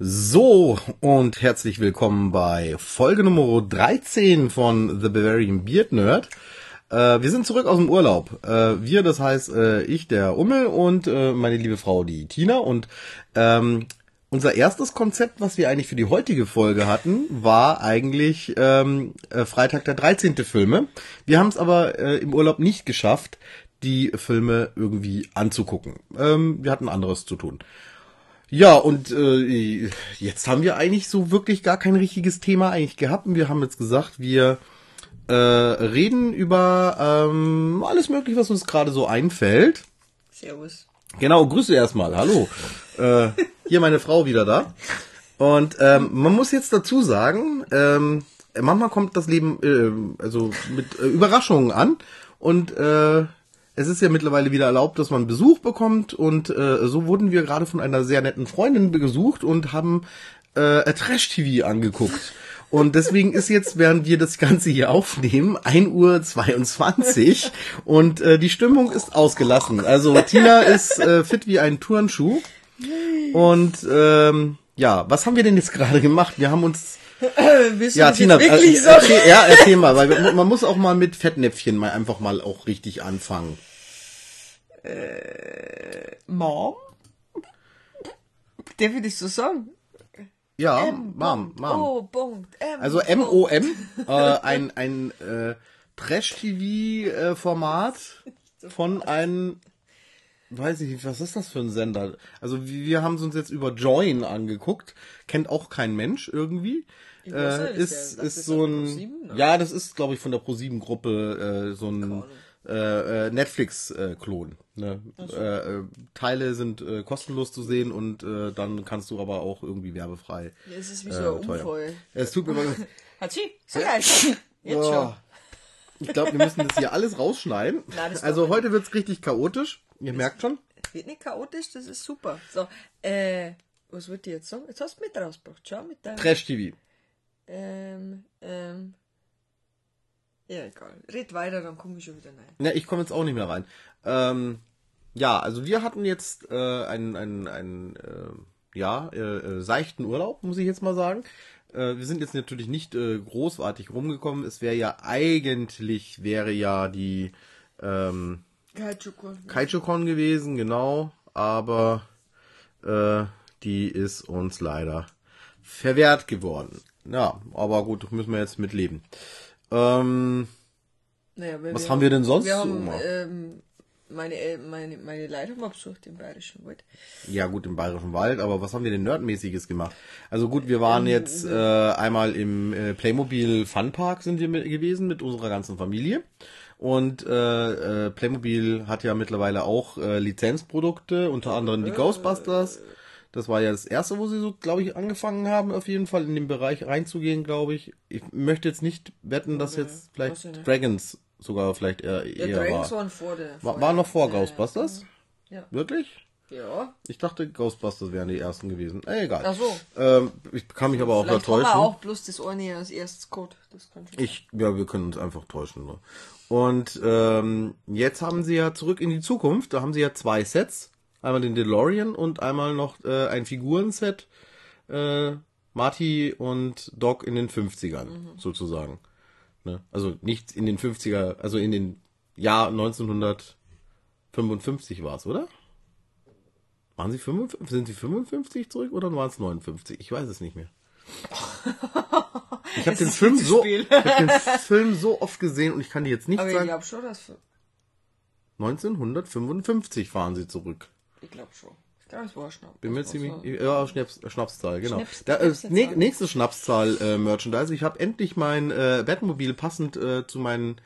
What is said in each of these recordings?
So, und herzlich willkommen bei Folge Nummer 13 von The Bavarian Beard Nerd. Äh, wir sind zurück aus dem Urlaub. Äh, wir, das heißt äh, ich, der Ummel und äh, meine liebe Frau, die Tina. Und ähm, unser erstes Konzept, was wir eigentlich für die heutige Folge hatten, war eigentlich ähm, äh, Freitag der 13. Filme. Wir haben es aber äh, im Urlaub nicht geschafft, die Filme irgendwie anzugucken. Ähm, wir hatten anderes zu tun. Ja, und äh, jetzt haben wir eigentlich so wirklich gar kein richtiges Thema eigentlich gehabt. Und wir haben jetzt gesagt, wir äh, reden über ähm, alles mögliche, was uns gerade so einfällt. Servus. Genau, Grüße erstmal. Hallo. äh, hier meine Frau wieder da. Und ähm, man muss jetzt dazu sagen, ähm, manchmal kommt das Leben äh, also mit äh, Überraschungen an. Und äh, es ist ja mittlerweile wieder erlaubt, dass man Besuch bekommt und äh, so wurden wir gerade von einer sehr netten Freundin besucht und haben äh, Trash-TV angeguckt. Und deswegen ist jetzt, während wir das Ganze hier aufnehmen, 1 Uhr 22 und äh, die Stimmung ist ausgelassen. Also Tina ist äh, fit wie ein Turnschuh. Und ähm, ja, was haben wir denn jetzt gerade gemacht? Wir haben uns ja, Tina, wirklich äh, so? erzähl, ja, erzähl mal, weil man muss auch mal mit Fettnäpfchen mal einfach mal auch richtig anfangen. Mom? Darf ich das so sagen? Ja, Mom, Mom. Oh, Punkt. M. Also M-O-M, äh, ein, ein äh, Trash-TV-Format von einem, weiß ich nicht, was ist das für ein Sender? Also wir haben es uns jetzt über Join angeguckt, kennt auch kein Mensch irgendwie. Ich Äh, ist ist ist so ein, ja, das ist glaube ich von der Pro7-Gruppe äh, so ein äh, äh, Netflix-Klon. Ne? Äh, äh, Teile sind äh, kostenlos zu sehen und äh, dann kannst du aber auch irgendwie werbefrei. Es ist wie äh, so. Unfall. Es tut mir mal Hat sie? So geil. Jetzt Oh. schon. Ich glaube, wir müssen das hier alles rausschneiden. Das also heute wird's richtig chaotisch. Ihr merkt schon. Es wird nicht chaotisch, das ist super. So, äh, was wollte ich jetzt sagen? Jetzt hast du mit rausgebracht. Schau mit deinem... Trash-TV. Ähm, ähm... Ja, egal. Red weiter, dann komme ich schon wieder rein. Ja, ich komme jetzt auch nicht mehr rein. Ähm, ja, also wir hatten jetzt äh, einen, einen, einen äh, ja, äh, äh, seichten Urlaub, muss ich jetzt mal sagen. Äh, wir sind jetzt natürlich nicht äh, großartig rumgekommen. Es wäre ja eigentlich, wäre ja die ähm, Kaijukon. Kaichukon gewesen, genau, aber die ist uns leider verwehrt geworden. Ja, aber gut, müssen wir jetzt mitleben. Ähm, Naja, Was haben wir denn sonst Wir so haben, gemacht? ähm, meine, meine, meine wir besucht im Bayerischen Wald. ja gut, im Bayerischen Wald, aber was haben wir denn Nerdmäßiges gemacht? Also gut, wir waren jetzt äh, einmal im äh, Playmobil Funpark sind wir mit, gewesen mit unserer ganzen Familie. Und äh, äh, Playmobil hat ja mittlerweile auch äh, Lizenzprodukte, unter anderem die Ghostbusters. Das war ja das erste, wo sie so, glaube ich, angefangen haben, auf jeden Fall in den Bereich reinzugehen, glaube ich. Ich möchte jetzt nicht wetten, dass Okay, jetzt vielleicht nicht. Dragons sogar vielleicht eher, Ja, eher Dragons war. waren vor der. War, war noch vor Ja, ja. Ghostbusters? Ja. Wirklich? Ja. Ich dachte, Ghostbusters wären die ersten gewesen. Äh, egal. Ach so. Ähm, ich kann mich aber auch Vielleicht haben täuschen. wir auch bloß das eine als erstes Code. Das kann schon Ich, ja, wir können uns einfach täuschen. Ne? Und ähm, jetzt haben sie ja zurück in die Zukunft. Da haben sie ja zwei Sets. Einmal den DeLorean und einmal noch äh, ein Figurenset. Äh, Marty und Doc in den 50ern, Mhm. sozusagen. Ne? Also nicht in den 50er, also in den Jahr 1955 war es, oder? Waren sie 55, sind sie 55 zurück oder waren es 59? Ich weiß es nicht mehr. Ich habe den Film so, ich hab den Film so oft gesehen und ich kann dir jetzt nicht Aber ich sagen. glaube schon, dass. 1955 fahren sie zurück. Ich glaube schon. Ich glaube, es war Schnapp. Bin mir ziemlich, ja, Schnaps, Schnapszahl, genau. Schnaps- da, äh, Schnapszahl. nä- nächste Schnapszahl äh, Merchandise. Ich habe endlich mein äh, Batmobil passend äh, zu meinen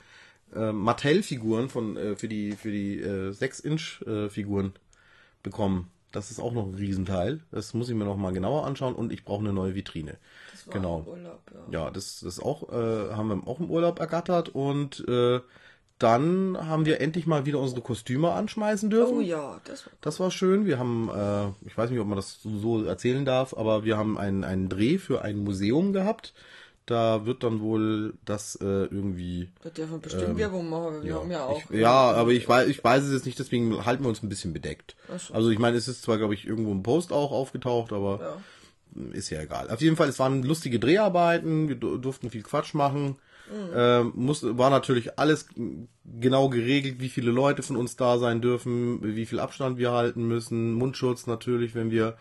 äh, Mattel-Figuren von äh, für die für die äh, 6-Inch-Figuren bekommen. Das ist auch noch ein Riesenteil. Das muss ich mir noch mal genauer anschauen und ich brauche eine neue Vitrine. Das war genau. im Urlaub, ja. Ja, das, das auch, äh, haben wir auch im Urlaub ergattert und äh, dann haben wir endlich mal wieder unsere Kostüme anschmeißen dürfen. Oh ja, das war. Das war schön. Wir haben, äh, ich weiß nicht, ob man das so erzählen darf, aber wir haben einen, einen Dreh für ein Museum gehabt. Da wird dann wohl das äh, irgendwie. Da dürfen wir bestimmt Werbung machen, wir haben ja auch. Ähm, Ich, ja, aber ich weiß, ich weiß es jetzt nicht, deswegen halten wir uns ein bisschen bedeckt. So. Also ich meine, es ist zwar, glaube ich, irgendwo im Post auch aufgetaucht, aber Ja. ist ja egal. Auf jeden Fall, es waren lustige Dreharbeiten, wir du- durften viel Quatsch machen. Ähm, musste, war natürlich alles genau geregelt, wie viele Leute von uns da sein dürfen, wie viel Abstand wir halten müssen, Mundschutz natürlich, wenn wir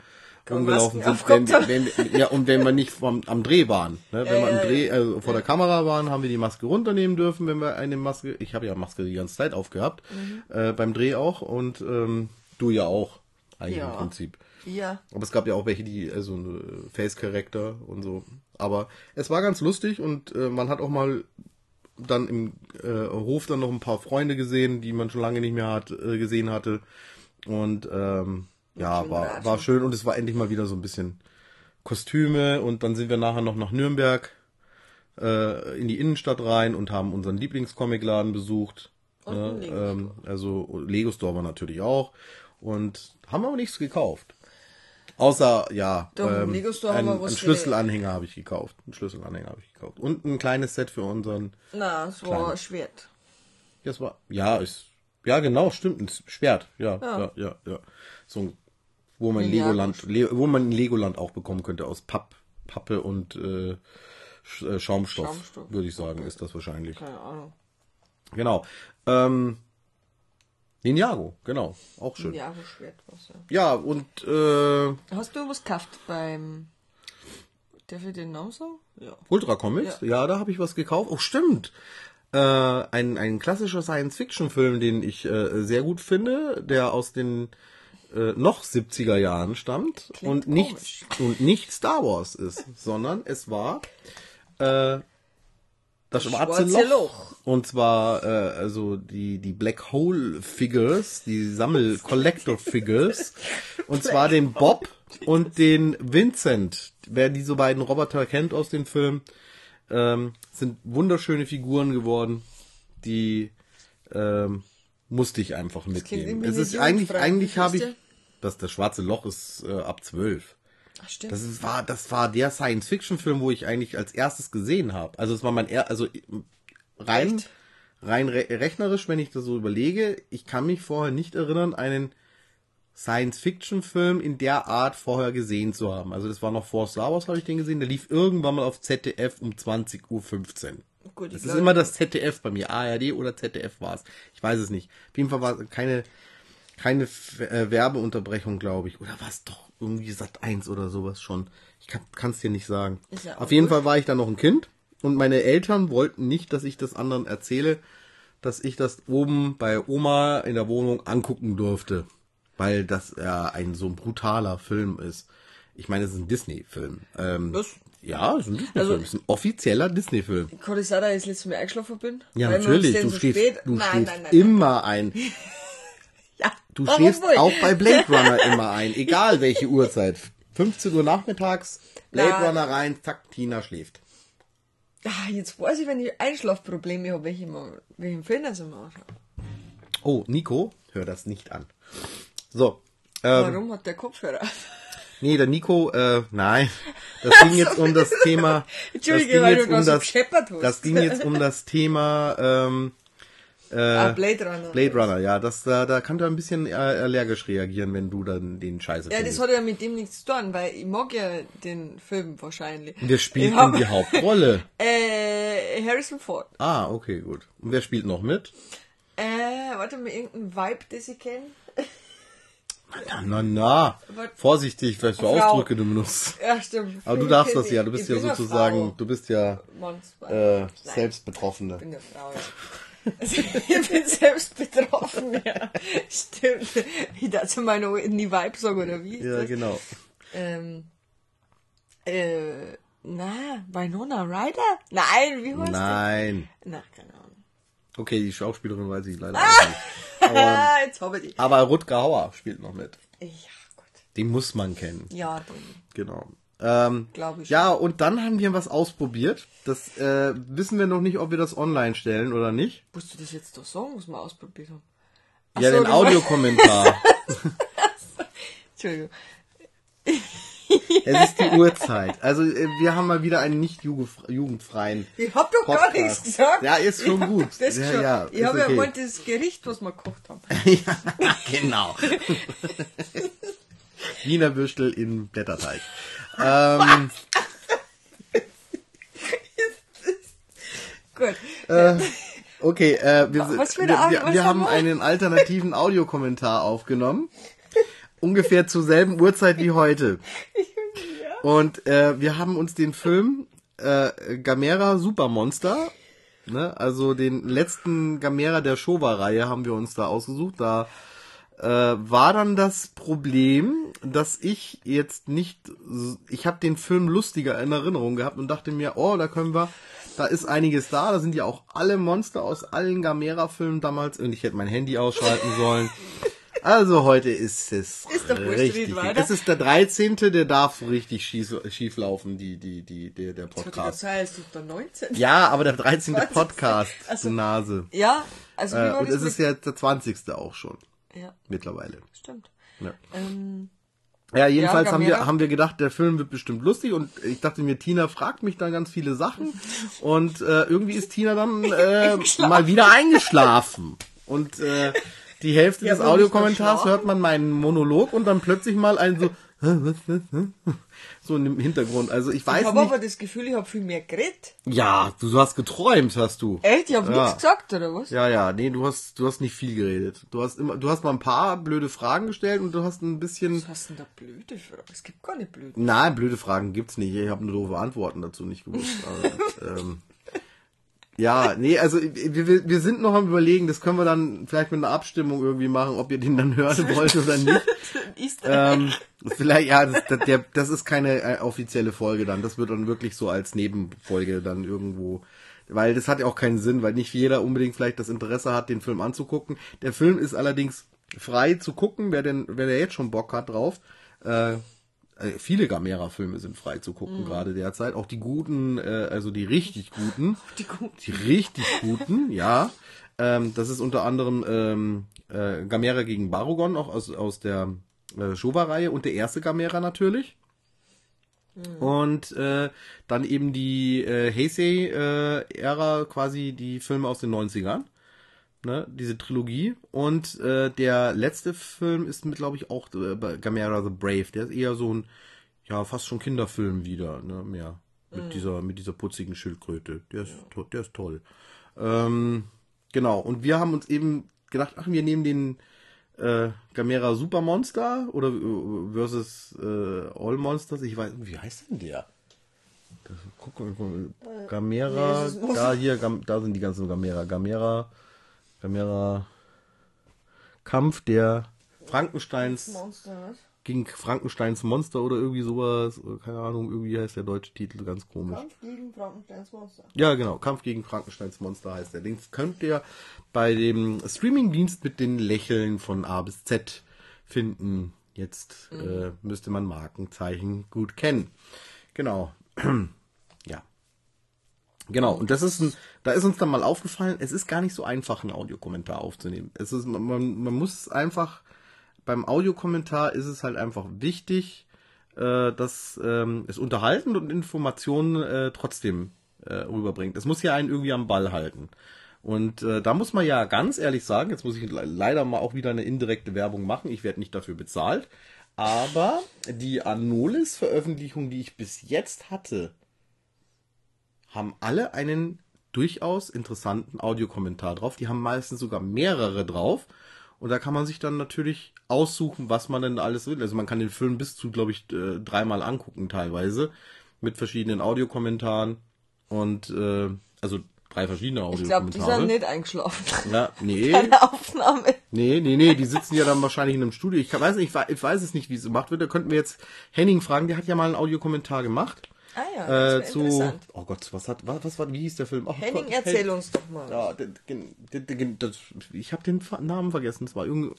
rumgelaufen Masken sind, wenn, wenn, ja, und wenn wir nicht vom, am Dreh waren. Ne? Wenn Ja, wir ja, Dreh, also vor der Kamera waren, haben wir die Maske runternehmen dürfen, wenn wir eine Maske, ich habe ja Maske die ganze Zeit aufgehabt, Mhm. äh, beim Dreh auch und ähm, du ja auch, eigentlich Ja. im Prinzip. Ja. Aber es gab ja auch welche, die also eine Face Character und so. Aber es war ganz lustig und äh, man hat auch mal dann im äh, Hof dann noch ein paar Freunde gesehen, die man schon lange nicht mehr hat äh, gesehen hatte. Und ähm, ja, war war schön und es war endlich mal wieder so ein bisschen Kostüme und dann sind wir nachher noch nach Nürnberg äh, in die Innenstadt rein und haben unseren Lieblingscomicladen besucht. Und Ne? ähm, also Lego Store war natürlich auch und haben aber nichts gekauft. Außer, ja, Doch, ähm, haben einen, Schlüsselanhänger habe ich gekauft. Einen Schlüsselanhänger habe ich gekauft. Und ein kleines Set für unseren. Na, es war Kleine. Schwert. Das war, ja, ist, ja, genau, stimmt, ein Schwert. Ja, ja, Ja. ja, ja. So ein, wo man Ja, Legoland, Le, wo man ein Legoland auch bekommen könnte aus Papp, Pappe und äh, äh, Schaumstoff, Schaumstoff. würde ich sagen, ist das wahrscheinlich. Keine Ahnung. Genau. Ähm, Ninjago, genau, auch schön. Ja, Ja, wo Schwert was, ja. ja und äh, Hast du was gekauft beim. Darf ich den Namen sagen? Ja. Ultra Comics, ja, da habe ich was gekauft. Oh, stimmt. Äh, ein, ein klassischer Science-Fiction-Film, den ich äh, sehr gut finde, der aus den äh, noch 70er Jahren stammt Klingt und nicht, und nicht Star Wars ist, sondern es war äh, das schwarze, schwarze Loch. Loch. Und zwar äh, also die, die Black Hole Figures, die Sammel-Collector-Figures. und zwar den Bob und den Vincent. Wer diese beiden Roboter kennt aus dem Film, ähm, sind wunderschöne Figuren geworden, die ähm, musste ich einfach mitnehmen. Es ist eigentlich, eigentlich habe ich, das, das schwarze Loch ist äh, ab zwölf. Ach, stimmt. Das ist, war, das war der Science-Fiction-Film, wo ich eigentlich als erstes gesehen habe. Also es war mein er, also rein, Echt? rein re rechnerisch, wenn ich das so überlege, ich kann mich vorher nicht erinnern, einen Science-Fiction-Film in der Art vorher gesehen zu haben. Also das war noch vor Star Wars, habe ich den gesehen. Der lief irgendwann mal auf ZDF um 20.15 Uhr. Gut, ich Das ist immer das ZDF bei mir. ARD oder ZDF war es. Ich weiß es nicht. Auf jeden Fall war es keine, keine äh, Werbeunterbrechung, glaube ich. Oder war es doch irgendwie Sat 1 oder sowas schon. Ich kann es dir nicht sagen. Ja Auf jeden gut. Fall war ich da noch ein Kind und meine Eltern wollten nicht, dass ich das anderen erzähle, dass ich das oben bei Oma in der Wohnung angucken durfte. Weil das ja ein so ein brutaler Film ist. Ich meine, es ist ein Disney-Film. Ähm, Was? Ja, es ist ein Disney-Film. Also- es ist ein offizieller Disney-Film. Kann ich sagen, dass ich letztes Mal eingeschlafen bin? Ja, natürlich. Du so spät- du nein, schläfst nein, nein, immer ein. Ja, Du schläfst wohl? auch bei Blade Runner immer ein, egal welche Uhrzeit. 15 Uhr nachmittags, Blade Na. Runner rein, zack, Tina schläft. Ah, jetzt weiß ich, wenn ich Einschlafprobleme habe, welche, welchen Film das immer anschaue. Oh, Nico, hör das nicht an. So, ähm, Warum hat der Kopfhörer? nee, der Nico, äh, nein, das ging jetzt um das Thema, das Entschuldige, ging weil du um so das, das ging jetzt um das Thema, ähm, ah, Blade Runner. Blade Runner, ja, das, da, da kann er ein bisschen äh, allergisch reagieren, wenn du dann den Scheiße Ja, das findest. hat ja mit dem nichts zu tun, weil ich mag ja den Film wahrscheinlich. Wer spielt Ich hab- die Hauptrolle? Äh, Harrison Ford. Ah, okay, gut. Und wer spielt noch mit? Äh, warte mal, irgendein Vibe, das ich kenne. Na, na, na. Aber- Vorsichtig, was für. Ausdrücke du benutzt. Ja, stimmt. Aber du darfst das ja, du bist ja sozusagen, du bist ja äh, Nein. Selbstbetroffene. Ich bin eine Frau. ja. Ich bin selbst betroffen, ja. Stimmt. Ich dachte noch in die Vibe sagen, oder wie? Ja, das? genau. Ähm, äh, na, Winona Ryder? Nein, wie heißt Nein. der? Na, keine Ahnung. Okay, die Schauspielerin weiß ich leider auch nicht. Aber, Ah, jetzt habe ich aber Rutger Hauer spielt noch mit. Ja, gut. Den muss man kennen. Ja, dann. Genau. Ähm, Glaub ich Ja, und dann haben wir was ausprobiert. Das äh, wissen wir noch nicht, ob wir das online stellen oder nicht. Musst du das jetzt doch sagen, muss man ausprobiert haben? Ach ja, so, den Audiokommentar. Entschuldigung. es ist die Uhrzeit. Also äh, wir haben mal wieder einen nicht jugendf- jugendfreien Ich hab doch gar Podcast. nichts gesagt. Ja, ist schon gut. Das Ja, schon. ja, ich habe ja okay. mal das Gericht, was wir gekocht haben. ja, genau. Wiener Würstel in Blätterteig. Ähm, Gut. okay, äh, wir, Was für wir, eine wir, Art- wir was haben wir? einen alternativen Audiokommentar aufgenommen. Ungefähr zur selben Uhrzeit wie heute. Und äh, wir haben uns den Film äh, Gamera Supermonster, ne, also den letzten Gamera der Showa-Reihe haben wir uns da ausgesucht. Da äh, war dann das Problem, dass ich jetzt nicht, ich habe den Film lustiger in Erinnerung gehabt und dachte mir, oh, da können wir, da ist einiges da, da sind ja auch alle Monster aus allen Gamera-Filmen damals und ich hätte mein Handy ausschalten sollen. Also heute ist es Ist richtig. Es ist der 13., der darf richtig schief, schief laufen, die, die, die, der, der Podcast. es ist der 19. Ja, aber der 13. Was? Podcast, Also- Nase. Ja, also wie Äh, und das es ist jetzt der 20. auch schon, Ja, mittlerweile. stimmt. Ja. Ähm, Ja, jedenfalls Ja, haben wir, haben wir gedacht, der Film wird bestimmt lustig und ich dachte mir, Tina fragt mich dann ganz viele Sachen und äh, irgendwie ist Tina dann äh, mal wieder eingeschlafen und äh, die Hälfte Ja, des Audiokommentars hört man meinen Monolog und dann plötzlich mal ein so So im Hintergrund. Also ich ich weiß habe nicht. aber das Gefühl, ich habe viel mehr geredet. Ja, du hast geträumt, hast du. Echt? Ich habe Ja. nichts gesagt, oder was? Ja, ja, nee, du hast, du hast nicht viel geredet. Du hast immer, du hast mal ein paar blöde Fragen gestellt und du hast ein bisschen. Was hast denn da blöde Fragen? Es gibt gar nicht blöde. Nein, blöde Fragen gibt's nicht. Ich habe nur doofe Antworten dazu nicht gewusst. Aber, ähm, ja, nee, also wir, wir- sind noch am überlegen, das können wir dann vielleicht mit einer Abstimmung irgendwie machen, ob ihr den dann hören wollt oder nicht. Ähm, vielleicht, ja, das, das, der, das ist keine äh, offizielle Folge dann. Das wird dann wirklich so als Nebenfolge dann irgendwo. Weil das hat ja auch keinen Sinn, weil nicht jeder unbedingt vielleicht das Interesse hat, den Film anzugucken. Der Film ist allerdings frei zu gucken, wer denn, wer der jetzt schon Bock hat drauf. Äh, äh, viele Gamera-Filme sind frei zu gucken, gerade derzeit. Auch die guten, äh, also die richtig guten. Die guten. Die richtig guten, ja. Ähm, das ist unter anderem ähm, äh, Gamera gegen Barugon, auch aus, aus der äh, Showa-Reihe und der erste Gamera natürlich. Und äh, dann eben die äh, Heisei-Ära, quasi die Filme aus den 90ern. Ne, diese Trilogie. Und äh, der letzte Film ist mit, glaube ich, auch äh, Gamera the Brave. Der ist eher so ein, ja, fast schon Kinderfilm wieder, ne, mehr. Mit dieser, mit dieser putzigen Schildkröte. Der ist, to der ist toll. Ähm, genau. Und wir haben uns eben gedacht, ach, wir nehmen den äh, Gamera Super Monster oder äh, versus äh, All Monsters. Ich weiß, wie heißt denn der? Das, guck mal, guck mal. Gamera, nee, da hier, Gam, da sind die ganzen Gamera. Gamera, Gamera Kampf der Frankensteins gegen Frankensteins Monster oder irgendwie sowas. Keine Ahnung, irgendwie heißt der deutsche Titel ganz komisch. Kampf gegen Frankensteins Monster. Ja, genau. Kampf gegen Frankensteins Monster heißt der. Den könnt ihr bei dem Streamingdienst mit den Lächeln von A bis Z finden. Jetzt äh, müsste man Markenzeichen gut kennen. Genau. ja. Genau. Und das ist ein, da ist uns dann mal aufgefallen, es ist gar nicht so einfach, einen Audiokommentar aufzunehmen. Es ist, man, man muss einfach, beim Audiokommentar ist es halt einfach wichtig, äh, dass ähm, es unterhalten und Informationen äh, trotzdem äh, rüberbringt. Es muss ja einen irgendwie am Ball halten. Und äh, da muss man ja ganz ehrlich sagen, jetzt muss ich le leider mal auch wieder eine indirekte Werbung machen, ich werde nicht dafür bezahlt, aber die Anolis-Veröffentlichung, die ich bis jetzt hatte, haben alle einen durchaus interessanten Audiokommentar drauf. Die haben meistens sogar mehrere drauf. Und da kann man sich dann natürlich aussuchen, was man denn alles will. Also man kann den Film bis zu, glaube ich, äh, dreimal angucken teilweise. Mit verschiedenen Audiokommentaren. Und äh, also drei verschiedene Ich glaube, die Audiokommentare. sind nicht eingeschlafen. ja, nee. Keine Aufnahme. Nee, nee, nee, die sitzen ja dann wahrscheinlich in einem Studio. Ich kann, weiß nicht, ich weiß es nicht, wie es gemacht wird. Da könnten wir jetzt Henning fragen, der hat ja mal einen Audiokommentar gemacht. Ah ja, Äh, zu, oh Gott, was hat, was, was war, wie hieß der Film? Oh Henning, Gott, erzähl uns doch mal. Ja, den, den, den, ich habe den Namen vergessen. Es war irgendwie,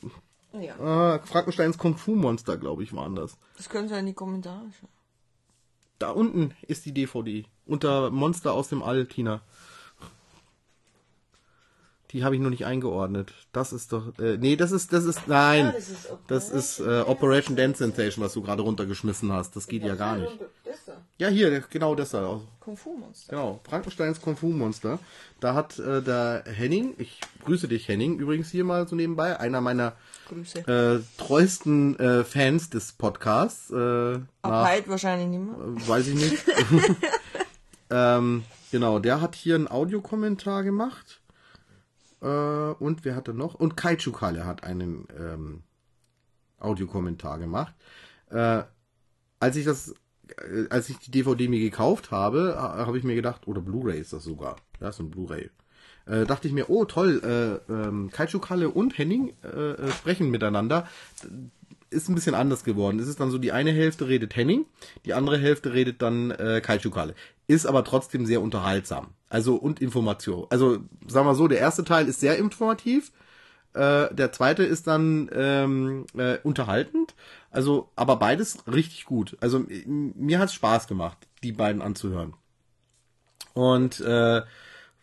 Ja, ah, Frankensteins Kung Fu Monster, glaube ich, waren das. das können Sie in die Kommentare schreiben. Da unten ist die DVD. Unter Monster aus dem All, Tina. Die habe ich noch nicht eingeordnet. Das ist doch, äh, nee, das ist, das ist, nein. Ah, das ist das ist äh, Operation Dance Sensation, was du gerade runtergeschmissen hast. Das geht ja gar nicht. Ja, hier, genau das da. Kung Fu Monster. Genau, Frankensteins Kung Fu Monster. Da hat äh, der Henning, ich grüße dich Henning, übrigens hier mal so nebenbei, einer meiner äh, treuesten äh, Fans des Podcasts. Äh, Ab nach, heute wahrscheinlich nicht mehr. äh, weiß ich nicht. ähm, genau, der hat hier einen Audiokommentar gemacht. Äh, und wer hatte noch? Und Kaiju Kalle hat einen ähm, Audiokommentar gemacht. Äh, als ich das, äh, als ich die DVD mir gekauft habe, ha- habe ich mir gedacht, oder Blu-ray ist das sogar. Ja, ist ein Blu-ray. Äh, dachte ich mir, oh toll, äh, ähm, Kaiju Kalle und Henning äh, äh, sprechen miteinander. Ist ein bisschen anders geworden. Es ist dann so, die eine Hälfte redet Henning, die andere Hälfte redet dann äh, Kaiju Kalle. Ist aber trotzdem sehr unterhaltsam. Also und Information. Also sagen wir so, der erste Teil ist sehr informativ. Äh, der zweite ist dann ähm, äh, unterhaltend. Also, aber beides richtig gut. Also mir hat's Spaß gemacht, die beiden anzuhören. Und äh,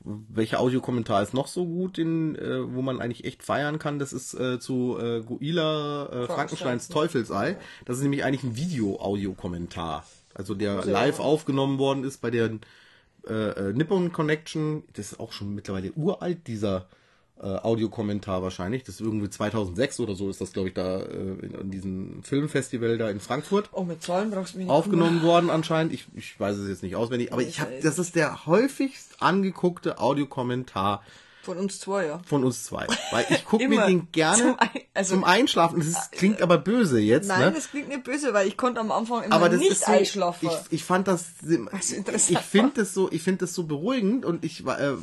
welcher Audiokommentar ist noch so gut, den, äh, wo man eigentlich echt feiern kann? Das ist äh, zu äh, Guila äh, Frankensteins Teufelsei. Das ist nämlich eigentlich ein Video-Audiokommentar. Also der live aufgenommen worden ist bei der äh, äh, Nippon Connection. Das ist auch schon mittlerweile uralt, dieser äh, Audiokommentar wahrscheinlich. Das ist irgendwie 2006 oder so ist das, glaube ich, da äh, in, in diesem Filmfestival da in Frankfurt Oh, mit Zahlen brauchst du mich nicht aufgenommen worden anscheinend. Ich, ich weiß es jetzt nicht auswendig, aber ich habe, das ist der häufigst angeguckte Audiokommentar Von uns zwei, ja. von uns zwei, weil ich gucke mir den gerne Zum zum, Ein- also- Einschlafen. Das ist, klingt aber böse jetzt, Nein, ne? das klingt nicht böse, weil ich konnte am Anfang immer aber das nicht ist so, einschlafen. ich, ich fand das, interessant ich finde das so, ich finde das so beruhigend und ich, äh,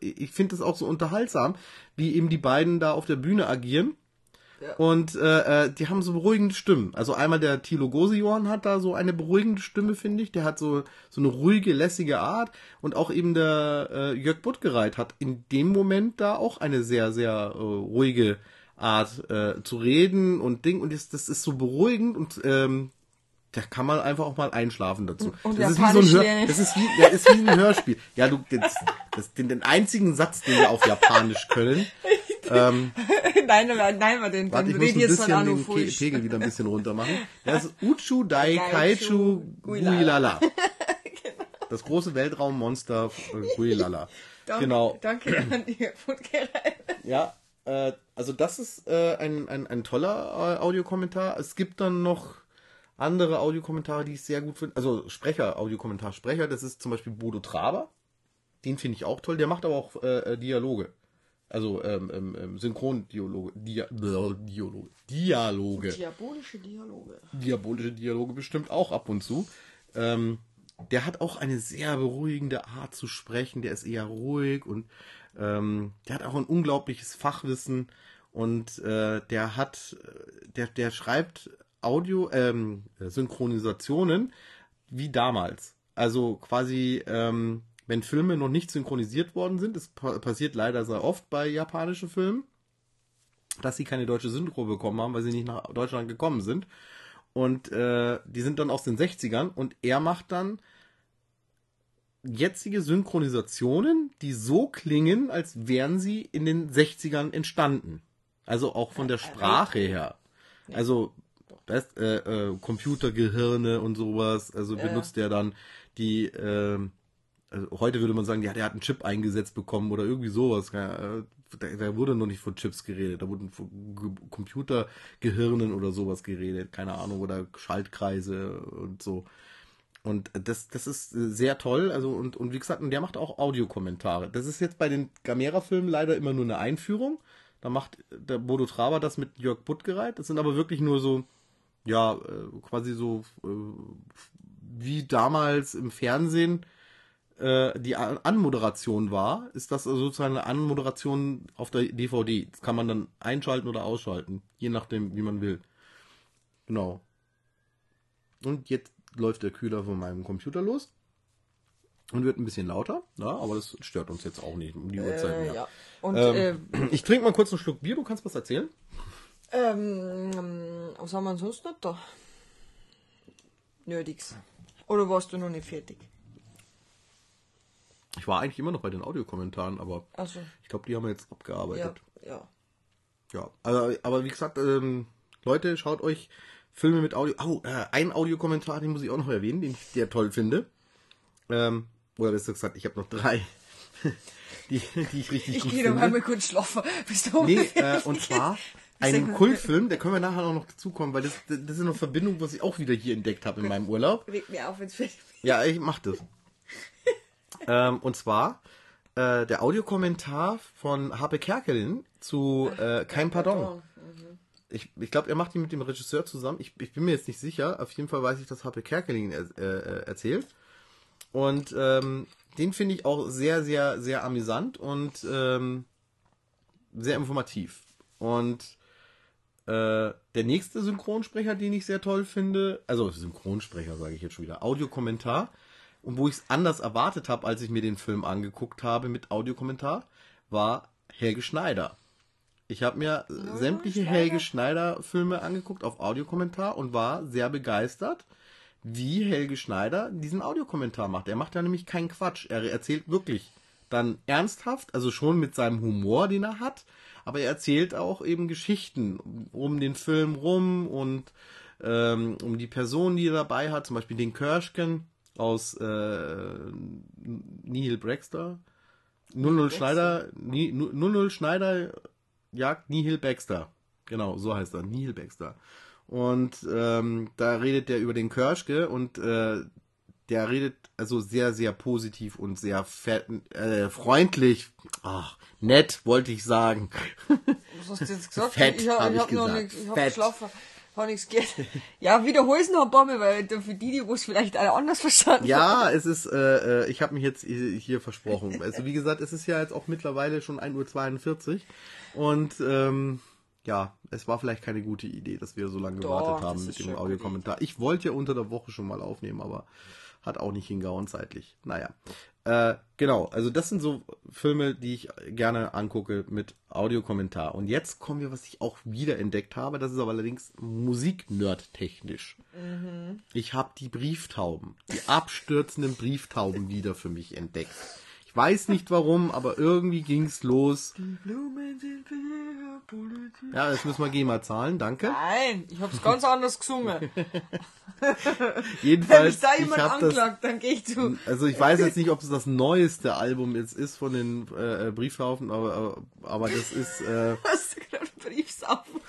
ich finde das auch so unterhaltsam, wie eben die beiden da auf der Bühne agieren. Und äh, äh, die haben so beruhigende Stimmen. Also einmal der Thilo Gosion hat da so eine beruhigende Stimme, finde ich. Der hat so so eine ruhige, lässige Art. Und auch eben der äh, Jörg Buttgereit hat in dem Moment da auch eine sehr, sehr äh, ruhige Art äh, zu reden und Ding. Und das, das ist so beruhigend und ähm, da kann man einfach auch mal einschlafen dazu. Und das ist wie so ein Hör, das ist wie, ja, ist wie ein Hörspiel. Ja, du, das, das, den, den einzigen Satz, den wir auf Japanisch können. nein, nein, nein, wir den, Warte, ich muss ein bisschen den Ke. Pegel wieder ein bisschen runter machen. Das ist Uchu Dai Kaiju Kaiju Guilala. Guilala. Das große Weltraummonster äh, Guilala. Danke, Genau. Danke an die. Ja, äh, also das ist äh, ein, ein, ein toller äh, Audiokommentar. Es gibt dann noch andere Audiokommentare, die ich sehr gut finde. Also Sprecher, Audiokommentar Sprecher, das ist zum Beispiel Bodo Traber. Den finde ich auch toll. Der macht aber auch äh, äh, Dialoge. Also ähm, ähm, ähm, Synchrondialoge. Dia Dialoge. Dialoge. Diabolische Dialoge. diabolische Dialoge bestimmt auch ab und zu. Ähm, der hat auch eine sehr beruhigende Art zu sprechen. Der ist eher ruhig und ähm, der hat auch ein unglaubliches Fachwissen und äh, der hat, äh, der, der schreibt Audio, ähm, Synchronisationen wie damals. Also quasi, ähm, wenn Filme noch nicht synchronisiert worden sind, das pa passiert leider sehr oft bei japanischen Filmen, dass sie keine deutsche Synchro bekommen haben, weil sie nicht nach Deutschland gekommen sind. Und äh, die sind dann aus den 60ern und er macht dann jetzige Synchronisationen, die so klingen, als wären sie in den 60ern entstanden. Also auch von der Sprache her. Also weißt, äh, äh, Computergehirne und sowas. Also benutzt er dann die, äh, also heute würde man sagen, ja, der hat einen Chip eingesetzt bekommen oder irgendwie sowas. Ja, äh, da, da wurde noch nicht von Chips geredet, da wurden von Ge- Computergehirnen oder sowas geredet, keine Ahnung, oder Schaltkreise und so. Und das, das ist sehr toll. Also, und, und wie gesagt, und der macht auch Audiokommentare. Das ist jetzt bei den Gamera-Filmen leider immer nur eine Einführung. Da macht der Bodo Traber das mit Jörg Buttgereit. Das sind aber wirklich nur so, ja, äh, quasi so äh, wie damals im Fernsehen äh, die An Anmoderation war, ist das also sozusagen eine Anmoderation auf der DVD. Das kann man dann einschalten oder ausschalten, je nachdem, wie man will. Genau. Und jetzt läuft der Kühler von meinem Computer los und wird ein bisschen lauter, ja, aber das stört uns jetzt auch nicht um die Uhrzeit Äh, mehr. ja. Und Ähm, ich trinke mal kurz einen Schluck Bier, du kannst was erzählen? Äh, ähm, was haben wir sonst noch da? Nötigs. Oder warst du noch nicht fertig? Ich war eigentlich immer noch bei den Audiokommentaren, aber Also, ich glaube, die haben wir jetzt ja, abgearbeitet. ja. Ja, aber, aber wie gesagt, ähm, Leute, schaut euch Filme mit Audio. Oh, äh, ein Audiokommentar, den muss ich auch noch erwähnen, den ich sehr toll finde. Ähm, oder besser gesagt, ich habe noch drei, die, die ich richtig Ich gut gehe finde. doch mal kurz schlafen. Bist du Nee, äh, und zwar ein. Kultfilm, da können wir nachher auch noch dazukommen, weil das, das ist eine Verbindung, was ich auch wieder hier entdeckt habe in meinem Urlaub. Reg mir auf, jetzt fertig. Ja, ich mach das. ähm, und zwar äh, der Audiokommentar von Harpe Kerkelin zu äh, Kein Pardon. Ich, ich glaube, er macht ihn mit dem Regisseur zusammen. Ich, ich bin mir jetzt nicht sicher. Auf jeden Fall weiß ich, dass Harpe Kerkelin er, äh, äh, erzählt. Und ähm, den finde ich auch sehr, sehr, sehr amüsant und ähm, sehr informativ. Und äh, der nächste Synchronsprecher, den ich sehr toll finde, also Synchronsprecher sage ich jetzt schon wieder, Audiokommentar, und wo ich es anders erwartet habe, als ich mir den Film angeguckt habe mit Audiokommentar, war Helge Schneider. Ich habe mir äh, sämtliche Schneider. Helge Schneider Filme angeguckt auf Audiokommentar und war sehr begeistert, wie Helge Schneider diesen Audiokommentar macht. Er macht ja nämlich keinen Quatsch. Er erzählt wirklich dann ernsthaft, also schon mit seinem Humor, den er hat, aber er erzählt auch eben Geschichten um den Film rum und ähm, um die Person, die er dabei hat, zum Beispiel den Kirschken aus äh, Neil Baxter. 00 Schneider, Ni- 00 Schneider jagt Nihil Baxter. Genau, so heißt er, Nihil Baxter. Und ähm, da redet der über den Kirschke und äh, der redet also sehr, sehr positiv und sehr fett, äh, freundlich. Ach, nett, wollte ich sagen. Was hast du jetzt gesagt? Fett, ich ich ich hab noch nichts, ich hab Fett. geschlafen. Hab nichts gehört. Ja, wiederhol's noch ein paar Mal, weil für die, die es vielleicht alle anders verstanden Ja, es ist, äh, äh, ich habe mich jetzt hier versprochen. Also wie gesagt, es ist ja jetzt auch mittlerweile schon 1.42 Uhr und ähm, ja, es war vielleicht keine gute Idee, dass wir so lange Doch, gewartet haben mit dem Audiokommentar. Ich wollte ja unter der Woche schon mal aufnehmen, aber hat auch nicht hingehauen zeitlich. Naja, äh, genau, also das sind so Filme, die ich gerne angucke mit Audiokommentar. Und jetzt kommen wir, was ich auch wieder entdeckt habe, das ist aber allerdings Musik-Nerd-technisch. Ich habe die Brieftauben, die abstürzenden Brieftauben wieder für mich entdeckt. Weiß nicht warum, aber irgendwie ging's los. Blumen sind für Politik. Ja, jetzt müssen wir GEMA zahlen, danke. Nein, ich hab's ganz anders gesungen. Wenn Jedenfalls, mich da jemand habe das, anklagt, dann geh ich zu. also ich weiß jetzt nicht, ob es das neueste Album jetzt ist von den äh, Brieftauben, aber, aber, aber das ist äh, Hast du gerade Briefsaufen?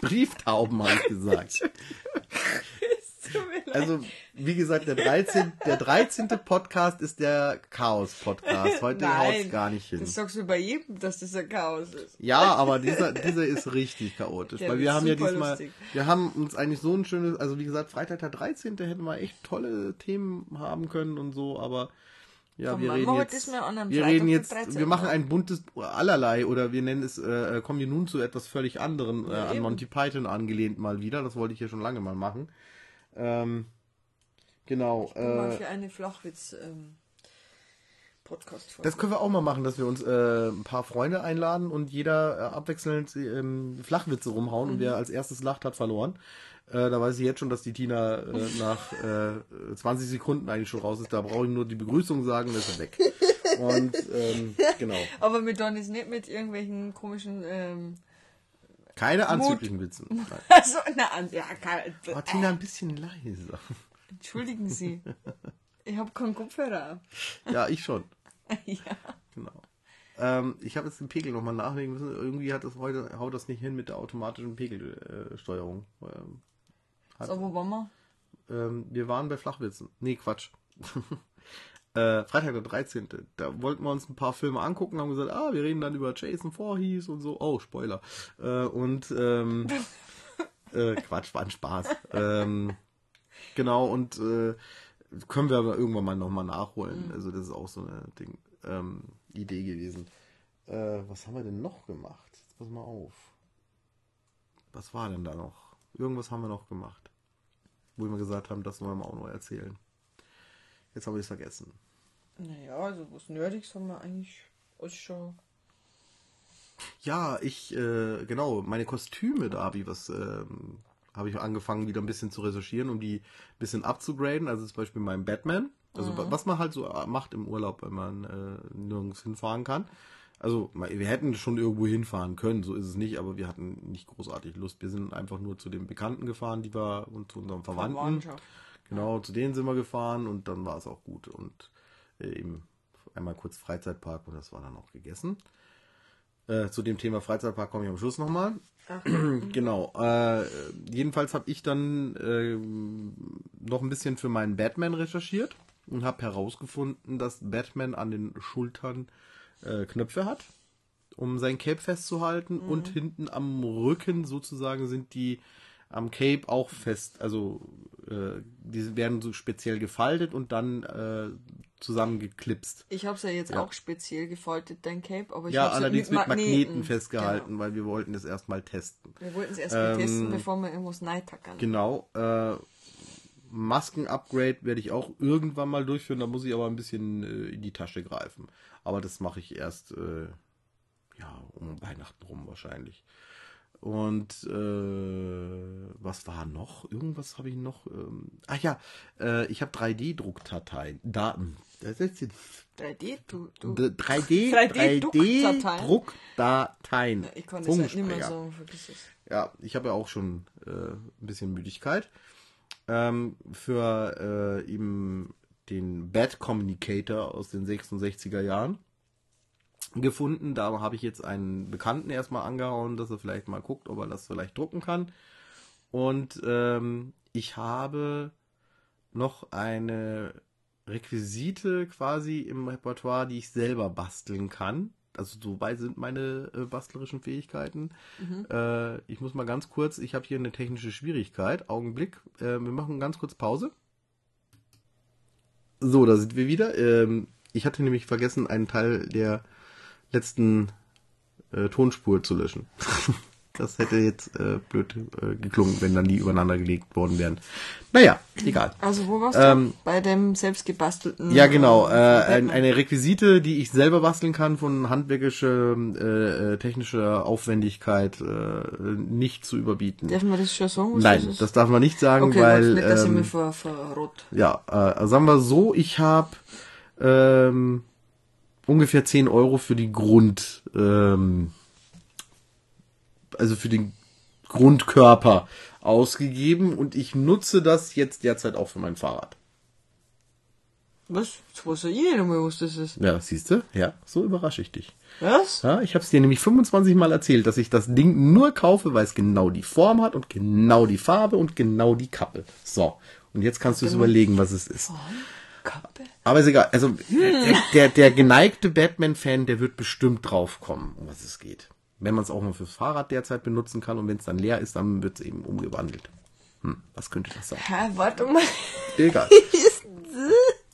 Brieftauben, habe ich gesagt. Also, wie gesagt, der 13. Der 13. Podcast ist der Chaos-Podcast. Heute haut's gar nicht hin. Das sagst du bei jedem, dass das ein Chaos ist. Ja, aber dieser, dieser ist richtig chaotisch. Der weil wir haben ja diesmal, lustig. wir haben uns eigentlich so ein schönes, also wie gesagt, Freitag der 13. hätten wir echt tolle Themen haben können und so, aber ja, Komm, wir reden jetzt, wir reden den jetzt, 13. wir machen ein buntes allerlei oder wir nennen es, äh, kommen wir nun zu etwas völlig anderem, äh, an. Monty Python angelehnt mal wieder. Das wollte ich ja schon lange mal machen. Ähm, genau. Mal Äh, für eine Flachwitz ähm, Podcast Das können wir auch mal machen, dass wir uns äh, ein paar Freunde einladen und jeder äh, abwechselnd ähm, Flachwitze rumhauen und wer als erstes lacht, hat verloren. Äh, da weiß ich jetzt schon, dass die Tina äh, nach äh, 20 Sekunden eigentlich schon raus ist. Da brauche ich nur die Begrüßung sagen, dann ist er weg. Und ähm, genau. Aber mit Don ist nicht mit irgendwelchen komischen ähm, Keine anzüglichen Witze. Also na ja kein, Oh, Tina, ein bisschen leiser. entschuldigen Sie. Ich habe keinen Kopfhörer. Ja, ich schon. ja. Genau. Ähm, ich habe jetzt den Pegel nochmal nachlegen müssen. Irgendwie hat das heute, haut das nicht hin mit der automatischen Pegelsteuerung. Äh, Steuerung. ähm, So, wo waren wir? Ähm, wir waren bei Flachwitzen. Nee, Quatsch. Äh, Freitag der 13. Da wollten wir uns ein paar Filme angucken, haben gesagt, ah, wir reden dann über Jason Voorhees und so. Oh, Spoiler. Äh, und ähm, äh, Quatsch, war ein Spaß. ähm, genau, und äh, können wir aber irgendwann mal nochmal nachholen. Also das ist auch so eine Ding, ähm, Idee gewesen. Äh, was haben wir denn noch gemacht? Jetzt pass mal auf. Was war denn da noch? Irgendwas haben wir noch gemacht wo wir gesagt haben, das wollen wir auch noch erzählen. Jetzt habe ich es vergessen. Naja, also was Nerdiges haben wir eigentlich alles schon. Ja, ich, äh, genau, meine Kostüme, da habe ich was, ähm, habe ich angefangen wieder ein bisschen zu recherchieren, um die ein bisschen abzugraden. Also zum Beispiel mein Batman. Also was man halt so macht im Urlaub, wenn man äh, nirgends hinfahren kann. Also wir hätten schon irgendwo hinfahren können, so ist es nicht, aber wir hatten nicht großartig Lust. Wir sind einfach nur zu den Bekannten gefahren, die wir und zu unseren Verwandten. Genau, zu denen sind wir gefahren und dann war es auch gut. Und äh, eben einmal kurz Freizeitpark und das war dann auch gegessen. Äh, zu dem Thema Freizeitpark komme ich am Schluss nochmal. genau. Äh, jedenfalls habe ich dann äh, noch ein bisschen für meinen Batman recherchiert und habe herausgefunden, dass Batman an den Schultern äh, Knöpfe hat, um sein Cape festzuhalten und hinten am Rücken sozusagen sind die am Cape auch fest, also äh, die werden so speziell gefaltet und dann äh, zusammengeklipst. Ich habe es ja jetzt Ja. auch speziell gefaltet, dein Cape, aber ich Ja, hab's allerdings mit Magneten, festgehalten, Genau. weil wir wollten das erstmal testen. Wir wollten es erst mal testen, Ähm, bevor wir irgendwas neitackern. Genau. Äh, Masken-Upgrade werde ich auch irgendwann mal durchführen, da muss ich aber ein bisschen äh, in die Tasche greifen. Aber das mache ich erst äh, ja, um Weihnachten rum wahrscheinlich. Und äh, was war noch? Irgendwas habe ich noch. Ähm, ach ja, äh, ich habe 3D-Druckdateien. Daten. Das ist jetzt 3D, du, du. 3D, 3D-Druckdateien? 3D-Druckdateien. Ich kann das halt nicht mehr sagen, vergiss es. Ja, ich habe ja auch schon äh, ein bisschen Müdigkeit. Ähm, für äh, eben den Bad Communicator aus den 66er Jahren gefunden. Da habe ich jetzt einen Bekannten erstmal angehauen, dass er vielleicht mal guckt, ob er das vielleicht drucken kann. Und ähm, ich habe noch eine Requisite quasi im Repertoire, die ich selber basteln kann. Also so weit sind meine äh, bastlerischen Fähigkeiten. Äh, ich muss mal ganz kurz, ich habe hier eine technische Schwierigkeit. Augenblick, äh, wir machen ganz kurz Pause. So, da sind wir wieder. Ähm, ich hatte nämlich vergessen, einen Teil der letzten äh, Tonspur zu löschen. das hätte jetzt äh, blöd äh, geklungen, wenn dann die übereinander gelegt worden wären. Naja, egal. Also wo warst Ähm, du? Bei dem selbstgebastelten. Ja, genau. Äh, äh, ein, eine Requisite, die ich selber basteln kann, von handwerkischer, äh, äh, technischer Aufwendigkeit äh, nicht zu überbieten. Dürfen wir das schon sagen? was Nein, das das darf man nicht sagen, okay, weil nicht, dass ich ähm, mir ver, verrot. ja, äh, sagen wir so, ich habe ähm, ungefähr 10 Euro für die Grund, ähm, also für den Grundkörper ausgegeben und ich nutze das jetzt derzeit auch für mein Fahrrad. Was? Jetzt weiß ja ich nicht einmal, was das ist. Ja, siehst du? Ja, so überrasche ich dich. Was? Ja, ich habe es dir nämlich 25 Mal erzählt, dass ich das Ding nur kaufe, weil es genau die Form hat und genau die Farbe und genau die Kappe. So, und jetzt kannst du es überlegen, was es ist. Kappe? Aber ist egal. Also der, der, der geneigte Batman-Fan, der wird bestimmt drauf kommen, um was es geht. Wenn man es auch mal fürs Fahrrad derzeit benutzen kann und wenn es dann leer ist, dann wird es eben umgewandelt. Hm, was könnte das sein? Hä, warte mal. Egal.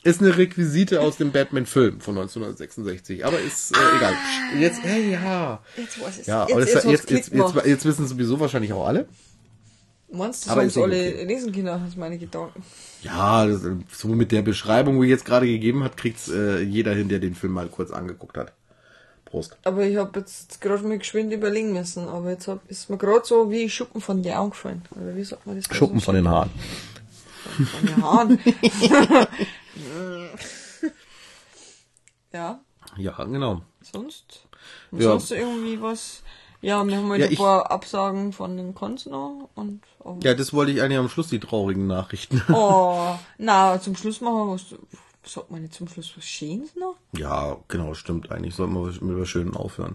Ist eine Requisite aus dem Batman-Film von 1966, aber ist äh, egal. Jetzt, hey, ja. Jetzt weiß ich Ja, jetzt, jetzt, jetzt, jetzt, jetzt, jetzt, wissen sowieso wahrscheinlich auch alle. Meinst du, aber ist haben eh alle okay. lesen können, das meine Gedanken. Ja, das, äh, so mit der Beschreibung, die jetzt gerade gegeben hat, kriegt's äh, jeder hin, der den Film mal kurz angeguckt hat. Prost. Aber ich habe jetzt gerade mal geschwind überlegen müssen, aber jetzt hab, ist mir gerade so wie Schuppen von die Augen gefallen. Oder wie sagt man das? Schuppen von den Haaren. von den Haaren. ja, Ja, genau. sonst? Ja. Sonst irgendwie was? Ja, wir haben halt Ja, ein paar Absagen von den Cons noch und oh, Ja, das wollte ich eigentlich am Schluss, die traurigen Nachrichten. oh na, zum Schluss machen wir was. Sagt man nicht zum Schluss was Schönes noch? Ja, genau, stimmt. Eigentlich sollten wir mit was Schönen aufhören.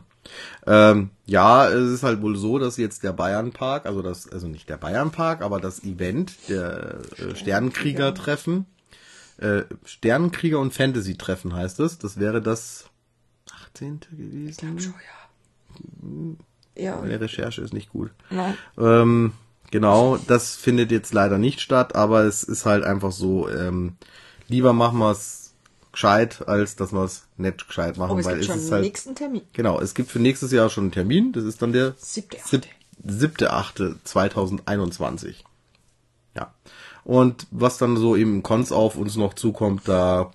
Ähm, ja, es ist halt wohl so, dass jetzt der Bayernpark, also das, also nicht der Bayernpark, aber das Event der äh, Sternenkrieger-Treffen, äh, Sternenkrieger und Fantasy-Treffen heißt es. Das wäre das 18. gewesen. Schon, ja. Ja, Meine Recherche ist nicht gut. nein. Ähm, genau, das findet jetzt leider nicht statt, aber es ist halt einfach so, ähm, lieber machen wir es gescheit, als dass wir es nicht gescheit machen, Aber es weil gibt es schon ist halt, nächsten Termin. genau, es gibt für nächstes Jahr schon einen Termin, das ist dann der Siebte, sieb- siebte, achte 2021. Ja. Und was dann so im Cons auf uns noch zukommt, da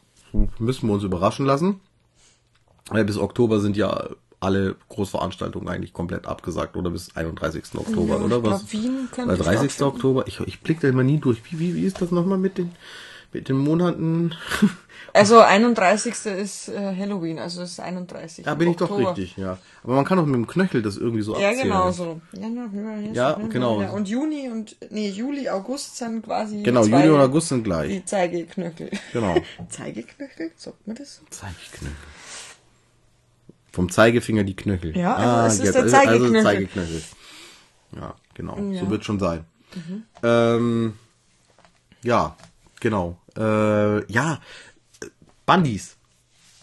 müssen wir uns überraschen lassen. Äh, Bis Oktober sind ja alle Großveranstaltungen eigentlich komplett abgesagt oder bis 31. Oktober, Ja, oder was? glaub, Wien könnte Oder 30. stattfinden. Oktober. Ich, ich blick da immer nie durch. Wie, wie, wie ist das nochmal mit den Mit den Monaten. Also 31. ist äh, Halloween, also es ist 31. Da bin ich doch richtig, ja. Aber man kann auch mit dem Knöchel das irgendwie so Ja, abzählen. genau so. Ja, März, genau. ja. Und Juni und nee, Juli, August sind quasi Genau, zwei, Juli und August sind gleich. die Zeigeknöchel. Genau. Zeigeknöchel, sagt man das? Zeigeknöchel. Vom Zeigefinger die Knöchel. Ja, also es ist jetzt- der also Zeigeknöchel. Zeigeknöchel. Ja, genau. Ja. Mhm. So wird schon sein. Ähm, ja, genau. Äh, ja, Bandis.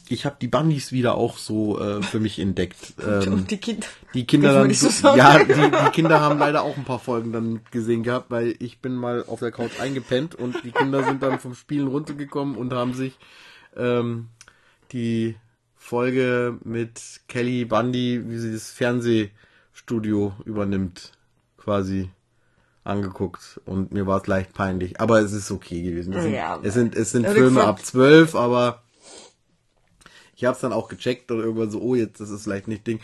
Ich habe die Bandis wieder auch so äh, für mich entdeckt. Ähm, die Kinder. die Kinder dann, so ja, die, die Kinder haben leider auch ein paar Folgen dann gesehen gehabt, weil ich bin mal auf der Couch eingepennt und die Kinder sind dann vom Spielen runtergekommen und haben sich ähm, die Folge mit Kelly Bundy, wie sie das Fernsehstudio übernimmt, quasi angeguckt und mir war es leicht peinlich, aber es ist okay gewesen. Es sind, Ja, es sind, es sind Filme ab zwölf, aber ich habe es dann auch gecheckt und irgendwann so, oh, jetzt das ist vielleicht nicht Ding.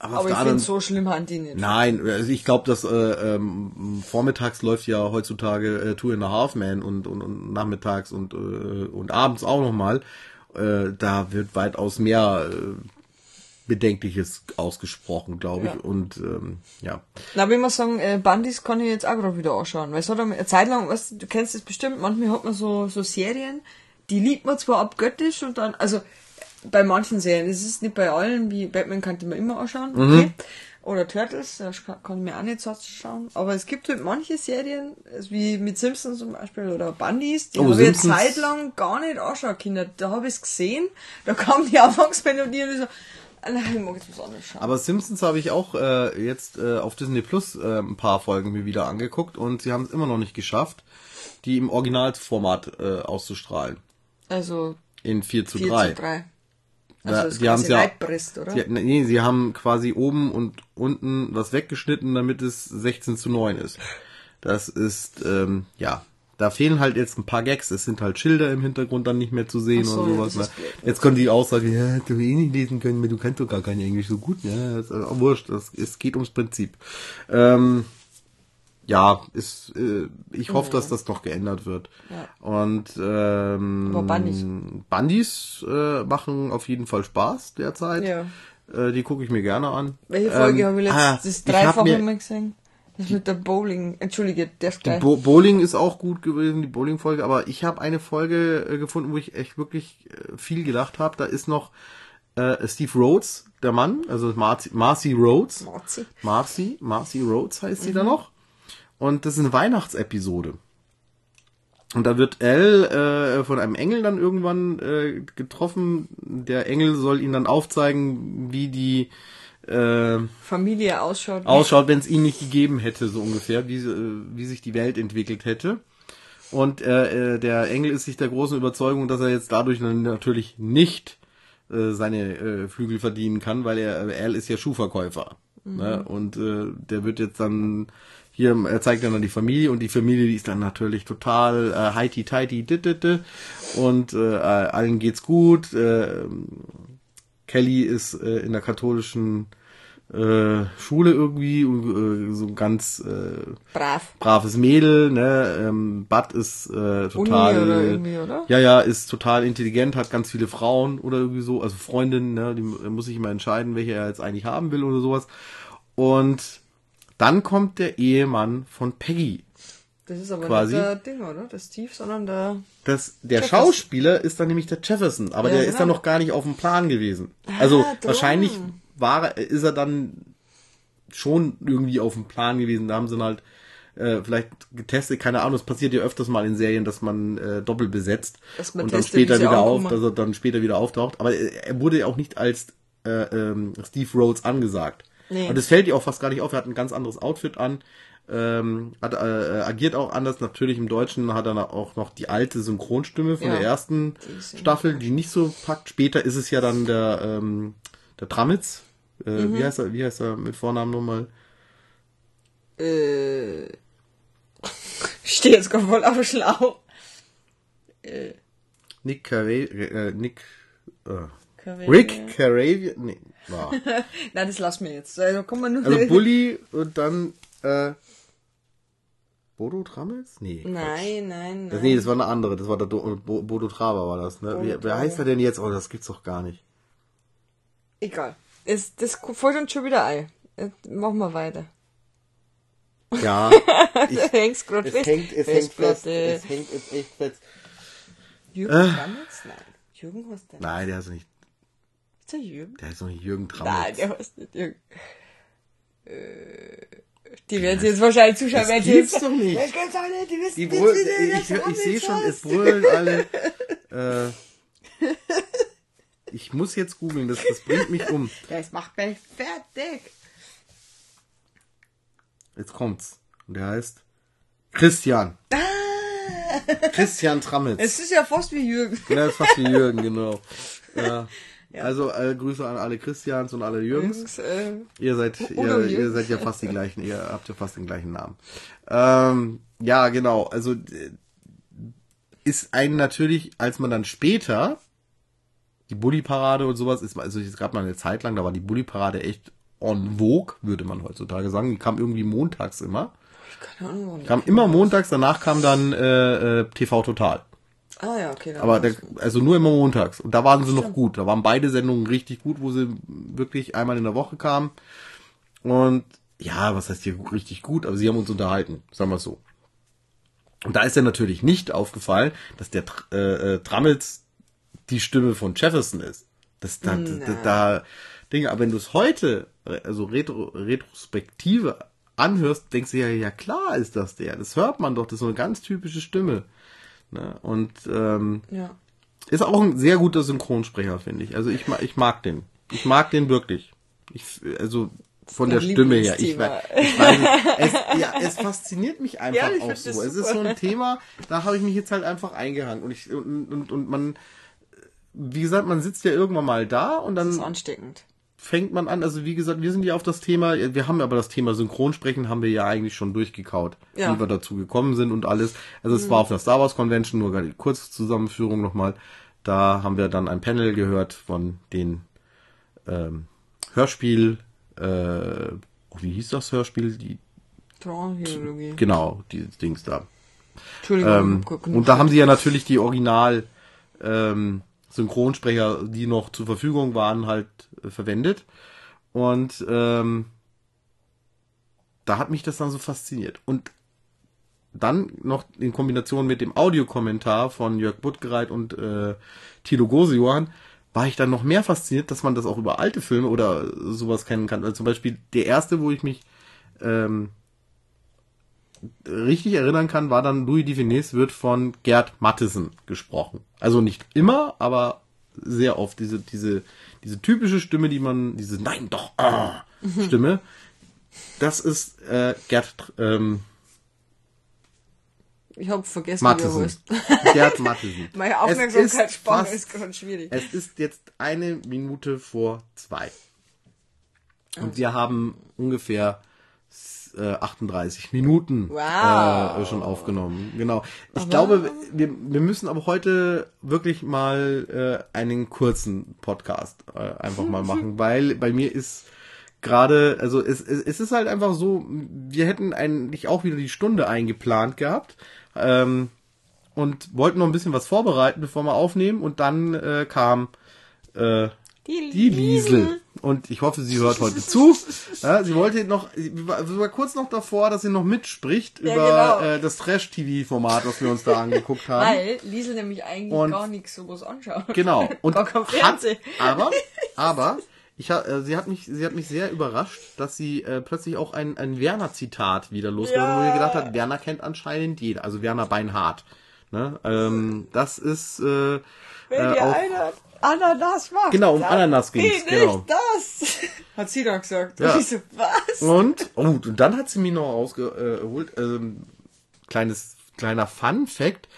Aber, Aber ich finde so schlimm haben die nicht. Nein, also ich glaube, dass äh, ähm, vormittags läuft ja heutzutage äh, Two and a Half Man und, und, und nachmittags und, äh, und abends auch nochmal. Äh, da wird weitaus mehr äh, Bedenkliches ausgesprochen, glaube ich. Ja. Und ähm, ja. Na, aber ich muss sagen, äh, Bandis kann ich jetzt auch gerade wieder anschauen. Weil es hat eine Zeit lang, weißt, du kennst das bestimmt, manchmal hat man so, so Serien, die liebt man zwar abgöttisch und dann, also bei manchen Serien, es ist nicht bei allen, wie Batman kannte man immer anschauen, okay. Oder Turtles, das kann, ich mir auch nicht so schauen. Aber es gibt halt manche Serien, also wie mit Simpsons zum Beispiel oder Bandis, die Oh, habe ich eine. Zeit lang gar nicht anschauen können. Da habe ich es gesehen, da kam die Anfangsmelodie und ich so, nein, mag jetzt was anderes schauen. Aber Simpsons habe ich auch äh, jetzt äh, auf Disney Plus äh, ein paar Folgen mir wieder angeguckt und sie haben es immer noch nicht geschafft, die im Originalformat äh, auszustrahlen. also In 4 zu 4 3. zu 3. Ja, Also die haben's quasi ja- Leitbrist, oder? Sie, nee, sie haben quasi oben und unten was weggeschnitten, damit es 16 zu 9 ist. Das ist, ähm, ja, da fehlen halt jetzt ein paar Gags. Es sind halt Schilder im Hintergrund dann nicht mehr zu sehen so, oder ja, sowas. ne? blöd. Jetzt können die auch sagen, ja, du eh nicht lesen können, du kannst doch gar kein Englisch so gut. Ja, ist auch wurscht. Das, es geht ums Prinzip. Ähm, ja, ist, äh, ich hoffe, dass das noch geändert wird. Ja. Und ähm, Aber Bandis. Bandis äh, machen auf jeden Fall Spaß derzeit. Ja. Äh, die gucke ich mir gerne an. Welche Folge Ähm, habe ich ah, letztes ich hab dreifach mir- gesehen? Das mit der Bowling. Entschuldige, der ist gleich. Bo Bowling ist auch gut gewesen, die Bowling-Folge, aber ich habe eine Folge äh, gefunden, wo ich echt wirklich äh, viel gedacht habe. Da ist noch äh, Steve Rhodes, der Mann, also Marcy, Marcy Rhodes. Marzi. Marcy, Marcy Rhodes heißt sie da noch. Und das ist eine Weihnachtsepisode. Und da wird Elle äh, von einem Engel dann irgendwann äh, getroffen. Der Engel soll ihn dann aufzeigen, wie die äh, Familie ausschaut. ausschaut, wenn es ihn nicht gegeben hätte, so ungefähr, wie, äh, wie sich die Welt entwickelt hätte. Und äh, äh, der Engel ist sich der großen Überzeugung, dass er jetzt dadurch natürlich nicht äh, seine äh, Flügel verdienen kann, weil er, er ist ja Schuhverkäufer. Ne? Und äh, der wird jetzt dann, hier, er zeigt dann, dann die Familie und die Familie, die ist dann natürlich total äh, heiti tighty dit, dit, dit. und äh, allen geht's gut. Äh, Kelly ist äh, in der katholischen äh, Schule irgendwie, und, äh, so ein ganz äh, Brav. braves Mädel, ne? Ähm, Bud ist äh, total, oder irgendwie, oder? ja, ja, ist total intelligent, hat ganz viele Frauen oder irgendwie so, also Freundinnen, ne? Die mu- muss sich immer entscheiden, welche er jetzt eigentlich haben will oder sowas. Und dann kommt der Ehemann von Peggy. Das ist aber Quasi. nicht der Ding, oder? Der Steve, sondern der. Das, der Jefferson. Schauspieler ist dann nämlich der Jefferson, aber Ja, der ist genau. dann noch gar nicht auf dem Plan gewesen. Also drum. wahrscheinlich war, ist er dann schon irgendwie auf dem Plan gewesen. Da haben sie ihn halt äh, vielleicht getestet, keine Ahnung, es passiert ja öfters mal in Serien, dass man äh, doppelt besetzt Dass man und dann testet, wie später wieder auf, dass er dann später wieder auftaucht. Aber äh, er wurde ja auch nicht als äh, ähm, Steve Rhodes angesagt. Nee. Und es fällt ihr auch fast gar nicht auf. Er hat ein ganz anderes Outfit an. Ähm, hat, äh, agiert auch anders. Natürlich im Deutschen hat er auch noch die alte Synchronstimme von Ja. der ersten Die Staffel, die nicht so packt. Später ist es ja dann der, ähm, der Tramitz. Äh, Mhm. wie, heißt er, wie heißt er mit Vornamen nochmal? Äh. Ich stehe jetzt gerade voll auf dem Schlauch. Äh, Nick Carey, äh, Nick, äh, Caravian. Rick Caravian, nee, war. Nein, das lassen wir jetzt. Also, komm mal nur Also Bully und dann, äh, Bodo Trammels? Nee. Quatsch. Nein, nein, Das, nein. nee, das war eine andere. Das war der Do Bo Bodo Traber war das, ne? Wie, wer Traber. heißt er denn jetzt? Oh, das gibt's doch gar nicht. Egal. Es, das fällt uns schon wieder ein. Machen wir weiter. Ja, Ich, hängst grad es fest. hängt, es hängt fest. Es hängt jetzt echt fest. Jürgen Tramitz? Nein. Jürgen heißt der. Nein, der ist nicht, Ist der Jürgen? der ist noch nicht Jürgen Nein, Trammels. der heißt nicht Jürgen. Äh, die werden sich jetzt wahrscheinlich zuschauen, Das wenn sie gibt's jetzt. doch nicht. Das gibt's doch nicht, die wissen Die jetzt brüllen, wieder, ich, ich, sehe schon, es brüllen alle. Äh, ich muss jetzt googeln, das, das bringt mich um. Das macht mich fertig. Jetzt kommt's. Und der heißt Christian. Christian Tramitz. Es ist ja fast wie Jürgen. Ja, ist fast wie Jürgen, genau. Ja. Also äh, Grüße an alle Christians und alle Jürgens. Jürgens, äh, Ihr seid, ihr, ihr Jürgens. seid ja fast die gleichen, ihr habt ja fast den gleichen Namen. Ähm, ja, genau. Also äh, ist ein natürlich, als man dann später die Bully-Parade und sowas ist, also es gab mal eine Zeit lang, da war die Bully-Parade echt en vogue, würde man heutzutage sagen. Die kam irgendwie montags immer. keine Ahnung. Kam immer montags, danach kam dann äh, äh, TV Total. Ah ja, okay. Aber der, also nur immer montags. Und da waren sie noch gut. Da waren beide Sendungen richtig gut, wo sie wirklich einmal in der Woche kamen. Und ja, was heißt hier richtig gut? Aber sie haben uns unterhalten, sagen wir so. Und da ist ja natürlich nicht aufgefallen, dass der äh, äh, Trammels die Stimme von Jefferson ist. Das da, da, da, da Dinge, aber wenn du es heute, also retro, Retrospektive anhörst, denkst du ja, ja klar ist das der. Das hört man doch, das ist so eine ganz typische Stimme. Ne? Und ähm, Ja. ist auch ein sehr guter Synchronsprecher, finde ich. Also ich, ich mag den. Ich mag den wirklich. Ich, also von der Stimme her. Ich, Lieblingsthema. wei- ich weiß es, ja, es fasziniert mich einfach Ja, auch so. Es ist so ein Thema, da habe ich mich jetzt halt einfach eingehangen. Und ich und, und, und man, wie gesagt, man sitzt ja irgendwann mal da und Das ist dann ansteckend. Fängt man an, also wie gesagt, wir sind ja auf das Thema, wir haben aber das Thema Synchronsprechen haben wir ja eigentlich schon durchgekaut, Ja. Mhm. wie wir dazu gekommen sind und alles. Also es war auf der Star Wars Convention, nur die Kurzzusammenführung nochmal. Da haben wir dann ein Panel gehört von den ähm, Hörspiel, äh, wie hieß das Hörspiel? Die, Trauerchirurgie. genau, die Dings da. Entschuldigung. Ähm, und da haben sie ja natürlich die Original ähm, Synchronsprecher, die noch zur Verfügung waren, halt äh, verwendet. Und ähm, da hat mich das dann so fasziniert. Und dann noch in Kombination mit dem Audiokommentar von Jörg Buttgereit und äh, Tilo Gosejohann war ich dann noch mehr fasziniert, dass man das auch über alte Filme oder sowas kennen kann. Also zum Beispiel der erste, wo ich mich ähm, richtig erinnern kann, war dann Louis Divines wird von Gerd Mattesen gesprochen. Also nicht immer, aber sehr oft diese diese diese typische Stimme, die man diese Nein doch ah, Stimme. Das ist äh, Gerd ähm, Ich habe vergessen, wie er heißt. Gerd Mattesen. Meine Aufmerksamkeitsspanne fast- ist gerade schwierig. Es ist jetzt eine Minute vor zwei. Und wir haben ungefähr äh, 38 Minuten Wow. äh, schon aufgenommen. Genau. Ich glaube, wir, wir müssen aber heute wirklich mal äh, einen kurzen Podcast äh, einfach mal machen, weil bei mir ist gerade, also es, es, es ist halt einfach so, wir hätten eigentlich auch wieder die Stunde eingeplant gehabt. Ähm, und wollten noch ein bisschen was vorbereiten, bevor wir aufnehmen. Und dann äh, kam äh, Die die Liesel. Und ich hoffe, sie hört heute zu. Ja, sie wollte noch, sie war, sie kurz noch davor, dass sie noch mitspricht Ja, über genau. äh, das Trash-TV-Format, was wir uns da angeguckt haben. Weil Liesel nämlich eigentlich Und- gar nichts sowas anschaut. Genau. Und hat, aber, aber, ich ha, äh, sie hat mich, sie hat mich sehr überrascht, dass sie äh, plötzlich auch ein, ein Werner-Zitat wieder losgelassen, Ja. wo ihr gedacht hat, Werner kennt anscheinend jeder, also Werner Beinhardt. Ne? Ähm, das ist äh, Wenn äh, auch, Ananas macht. Genau, um dann Ananas geh nicht genau. das. Hat sie da gesagt. Ja. Und ich so, was? Und, oh, und dann hat sie mir noch ausgeholt, ähm, kleines, kleiner Fun Fact,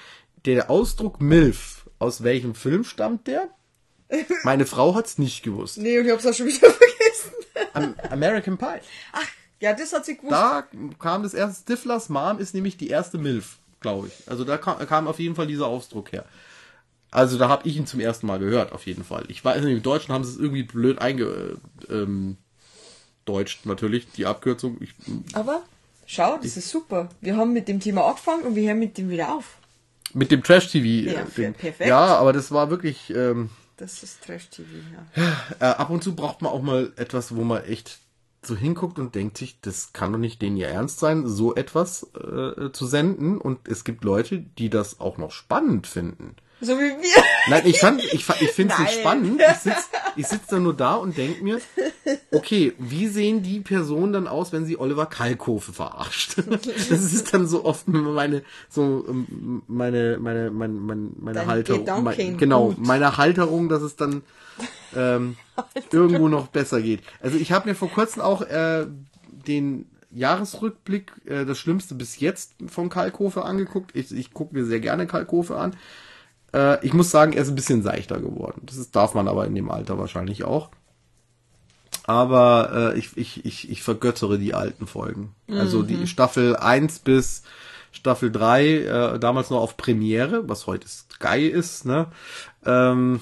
der Ausdruck MILF, aus welchem Film stammt der? Meine Frau hat's nicht gewusst. Nee, und ich hab's auch schon wieder vergessen. Am American Pie. Ach, ja, das hat sie gewusst. Da kam das erste, Stiflers Mom ist nämlich die erste MILF, glaube ich. Also da kam, kam auf jeden Fall dieser Ausdruck her. Also da habe ich ihn zum ersten Mal gehört, auf jeden Fall. Ich weiß nicht, im Deutschen haben sie es irgendwie blöd einge... Äh, ähm, Deutsch natürlich, die Abkürzung. Ich, Aber Schau, das ist super. Wir haben mit dem Thema angefangen und wir hören mit dem wieder auf. Mit dem Trash-TV. Ja, äh, Ding. perfekt. Ja, aber das war wirklich, ähm, Das ist Trash-TV, ja. äh, ab und zu braucht man auch mal etwas, wo man echt so hinguckt und denkt sich, das kann doch nicht denen ihr Ernst sein, so etwas äh, zu senden. Und es gibt Leute, die das auch noch spannend finden. So wie wir. Nein, ich fand, ich, fa- ich finde es nicht spannend. Ich sitz, ich sitz da nur da und denk mir, okay, wie sehen die Personen dann aus, wenn sie Oliver Kalkofe verarscht? Das ist dann so oft meine, so ähm, meine, meine, meine, meine, meine Dein Halterung. Mein, genau, gut. meine Halterung, dass es dann ähm, irgendwo noch besser geht. Also ich habe mir vor kurzem auch äh, den Jahresrückblick, äh, das Schlimmste bis jetzt von Kalkofe angeguckt. Ich, ich gucke mir sehr gerne Kalkofe an. Äh, ich muss sagen, er ist ein bisschen seichter geworden. Das ist, darf man aber in dem Alter wahrscheinlich auch. Aber äh, ich, ich, ich, ich vergöttere die alten Folgen. Also die Staffel 1 bis Staffel 3, äh, damals noch auf Premiere, was heute Sky ist, ne? Ähm,